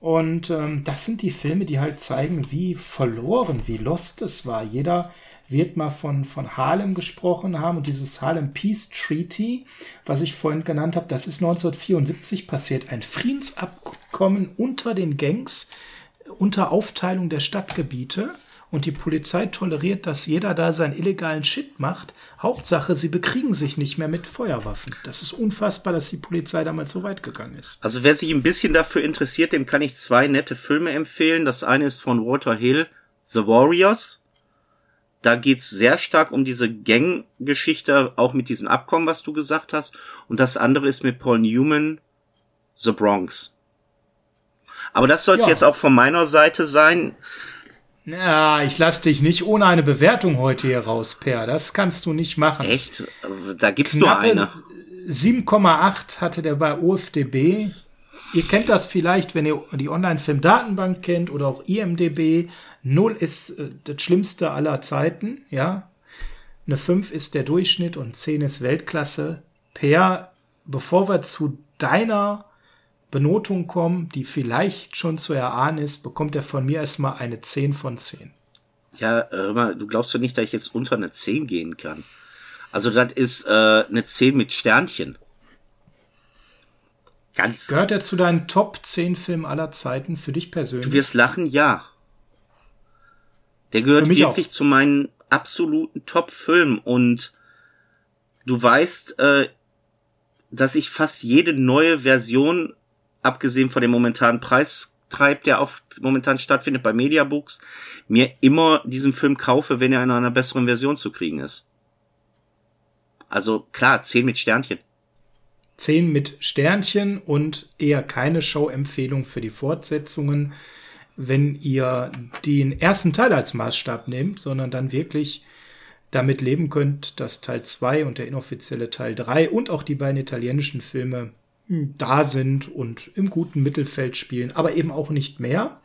Speaker 2: Und ähm, das sind die Filme, die halt zeigen, wie verloren, wie lost es war. Jeder wird mal von, von Harlem gesprochen haben und dieses Harlem Peace Treaty, was ich vorhin genannt habe, das ist 1974 passiert. Ein Friedensabkommen unter den Gangs, unter Aufteilung der Stadtgebiete und die Polizei toleriert, dass jeder da seinen illegalen Shit macht. Hauptsache, sie bekriegen sich nicht mehr mit Feuerwaffen. Das ist unfassbar, dass die Polizei damals so weit gegangen ist.
Speaker 1: Also wer sich ein bisschen dafür interessiert, dem kann ich zwei nette Filme empfehlen. Das eine ist von Walter Hill, The Warriors. Da geht's sehr stark um diese Gang-Geschichte, auch mit diesem Abkommen, was du gesagt hast. Und das andere ist mit Paul Newman, The Bronx. Aber das soll es ja. jetzt auch von meiner Seite sein.
Speaker 2: Ja, ich lass dich nicht ohne eine Bewertung heute hier raus, Per. Das kannst du nicht machen.
Speaker 1: Echt? Da gibt's Knappe nur eine.
Speaker 2: 7,8 hatte der bei OFDB. Ihr kennt das vielleicht, wenn ihr die Online-Film-Datenbank kennt oder auch IMDB. 0 ist äh, das Schlimmste aller Zeiten, ja. Eine 5 ist der Durchschnitt und 10 ist Weltklasse. Per, bevor wir zu deiner Benotung kommen, die vielleicht schon zu erahnen ist, bekommt er von mir erstmal eine 10 von 10.
Speaker 1: Ja, hör mal, du glaubst doch nicht, dass ich jetzt unter eine 10 gehen kann. Also das ist äh, eine 10 mit Sternchen.
Speaker 2: Ganz. Gehört er zu deinen Top 10 Filmen aller Zeiten für dich persönlich?
Speaker 1: Du wirst lachen, ja. Der gehört wirklich auch. zu meinen absoluten Top-Filmen und du weißt, äh, dass ich fast jede neue Version abgesehen von dem momentanen Preistreib, der auf momentan stattfindet bei Mediabooks, mir immer diesen Film kaufe, wenn er in einer besseren Version zu kriegen ist. Also klar, 10 mit Sternchen.
Speaker 2: 10 mit Sternchen und eher keine Show-Empfehlung für die Fortsetzungen, wenn ihr den ersten Teil als Maßstab nehmt, sondern dann wirklich damit leben könnt, dass Teil 2 und der inoffizielle Teil 3 und auch die beiden italienischen Filme da sind und im guten Mittelfeld spielen, aber eben auch nicht mehr.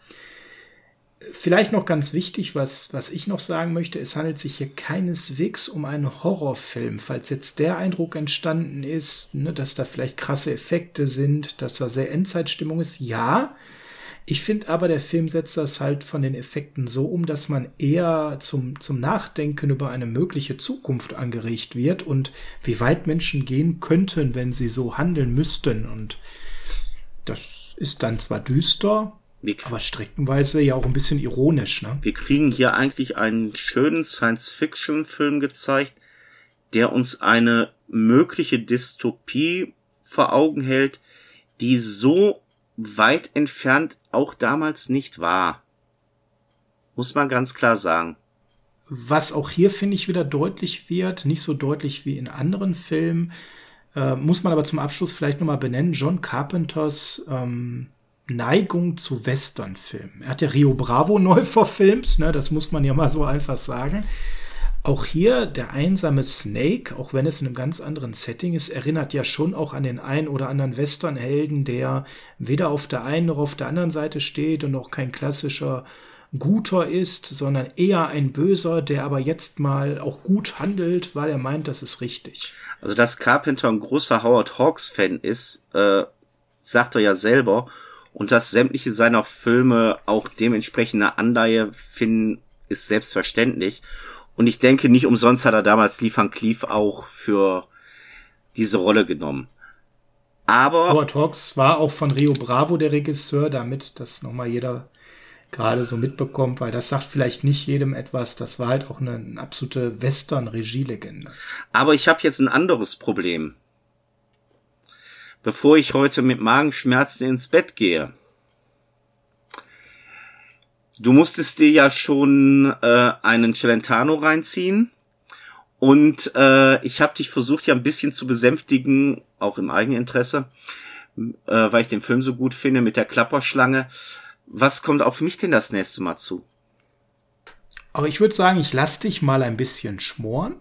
Speaker 2: Vielleicht noch ganz wichtig, was, was ich noch sagen möchte, es handelt sich hier keineswegs um einen Horrorfilm. Falls jetzt der Eindruck entstanden ist, ne, dass da vielleicht krasse Effekte sind, dass da sehr Endzeitstimmung ist, ja, ich finde aber, der Film setzt das halt von den Effekten so um, dass man eher zum, zum Nachdenken über eine mögliche Zukunft angeregt wird und wie weit Menschen gehen könnten, wenn sie so handeln müssten. Und das ist dann zwar düster, aber streckenweise ja auch ein bisschen ironisch. Ne?
Speaker 1: Wir kriegen hier eigentlich einen schönen Science-Fiction-Film gezeigt, der uns eine mögliche Dystopie vor Augen hält, die so weit entfernt auch damals nicht war. Muss man ganz klar sagen.
Speaker 2: Was auch hier, finde ich, wieder deutlich wird, nicht so deutlich wie in anderen Filmen, äh, muss man aber zum Abschluss vielleicht nochmal benennen, John Carpenters ähm, Neigung zu Westernfilmen. Er hat ja Rio Bravo neu verfilmt, ne, das muss man ja mal so einfach sagen. Auch hier der einsame Snake, auch wenn es in einem ganz anderen Setting ist, erinnert ja schon auch an den einen oder anderen Westernhelden, der weder auf der einen noch auf der anderen Seite steht und auch kein klassischer Guter ist, sondern eher ein Böser, der aber jetzt mal auch gut handelt, weil er meint, das ist richtig.
Speaker 1: Also dass Carpenter ein großer Howard Hawks Fan ist, äh, sagt er ja selber und dass sämtliche seiner Filme auch dementsprechende Anleihe finden, ist selbstverständlich. Und ich denke, nicht umsonst hat er damals Lee Van Cleef auch für diese Rolle genommen. Aber.
Speaker 2: Howard Hawks war auch von Rio Bravo der Regisseur, damit das nochmal jeder gerade so mitbekommt, weil das sagt vielleicht nicht jedem etwas. Das war halt auch eine, eine absolute Western-Regielegende.
Speaker 1: Aber ich habe jetzt ein anderes Problem. Bevor ich heute mit Magenschmerzen ins Bett gehe. Du musstest dir ja schon äh, einen Celentano reinziehen. Und äh, ich habe dich versucht, ja ein bisschen zu besänftigen, auch im Eigeninteresse, äh, weil ich den Film so gut finde mit der Klapperschlange. Was kommt auf mich denn das nächste Mal zu?
Speaker 2: Aber ich würde sagen, ich lass dich mal ein bisschen schmoren.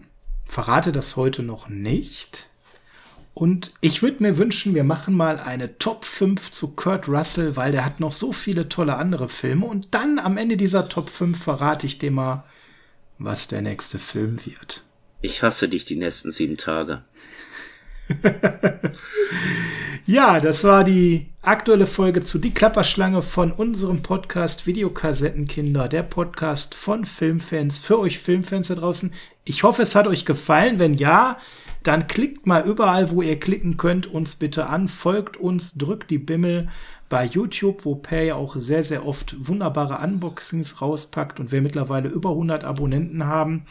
Speaker 2: Verrate das heute noch nicht. Und ich würde mir wünschen, wir machen mal eine Top 5 zu Kurt Russell, weil der hat noch so viele tolle andere Filme. Und dann am Ende dieser Top 5 verrate ich dir mal, was der nächste Film wird.
Speaker 1: Ich hasse dich die nächsten sieben Tage.
Speaker 2: ja, das war die aktuelle Folge zu Die Klapperschlange von unserem Podcast Videokassettenkinder, der Podcast von Filmfans, für euch Filmfans da draußen. Ich hoffe, es hat euch gefallen. Wenn ja, dann klickt mal überall, wo ihr klicken könnt, uns bitte an, folgt uns, drückt die Bimmel bei YouTube, wo Per ja auch sehr, sehr oft wunderbare Unboxings rauspackt und wir mittlerweile über 100 Abonnenten haben.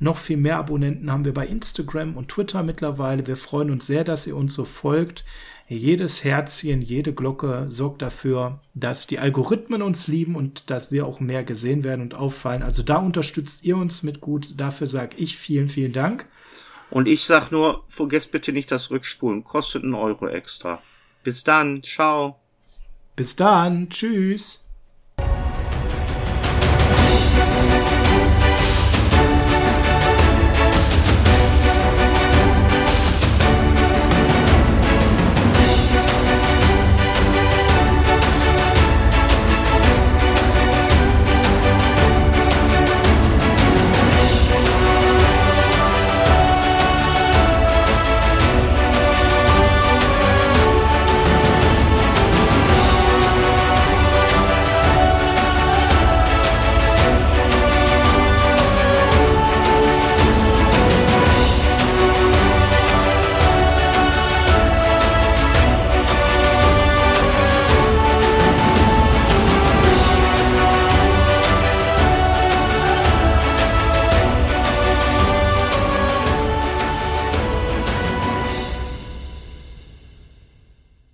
Speaker 2: Noch viel mehr Abonnenten haben wir bei Instagram und Twitter mittlerweile. Wir freuen uns sehr, dass ihr uns so folgt. Jedes Herzchen, jede Glocke sorgt dafür, dass die Algorithmen uns lieben und dass wir auch mehr gesehen werden und auffallen. Also da unterstützt ihr uns mit gut. Dafür sage ich vielen, vielen Dank.
Speaker 1: Und ich sag nur, vergesst bitte nicht das Rückspulen. Kostet einen Euro extra. Bis dann. Ciao.
Speaker 2: Bis dann. Tschüss.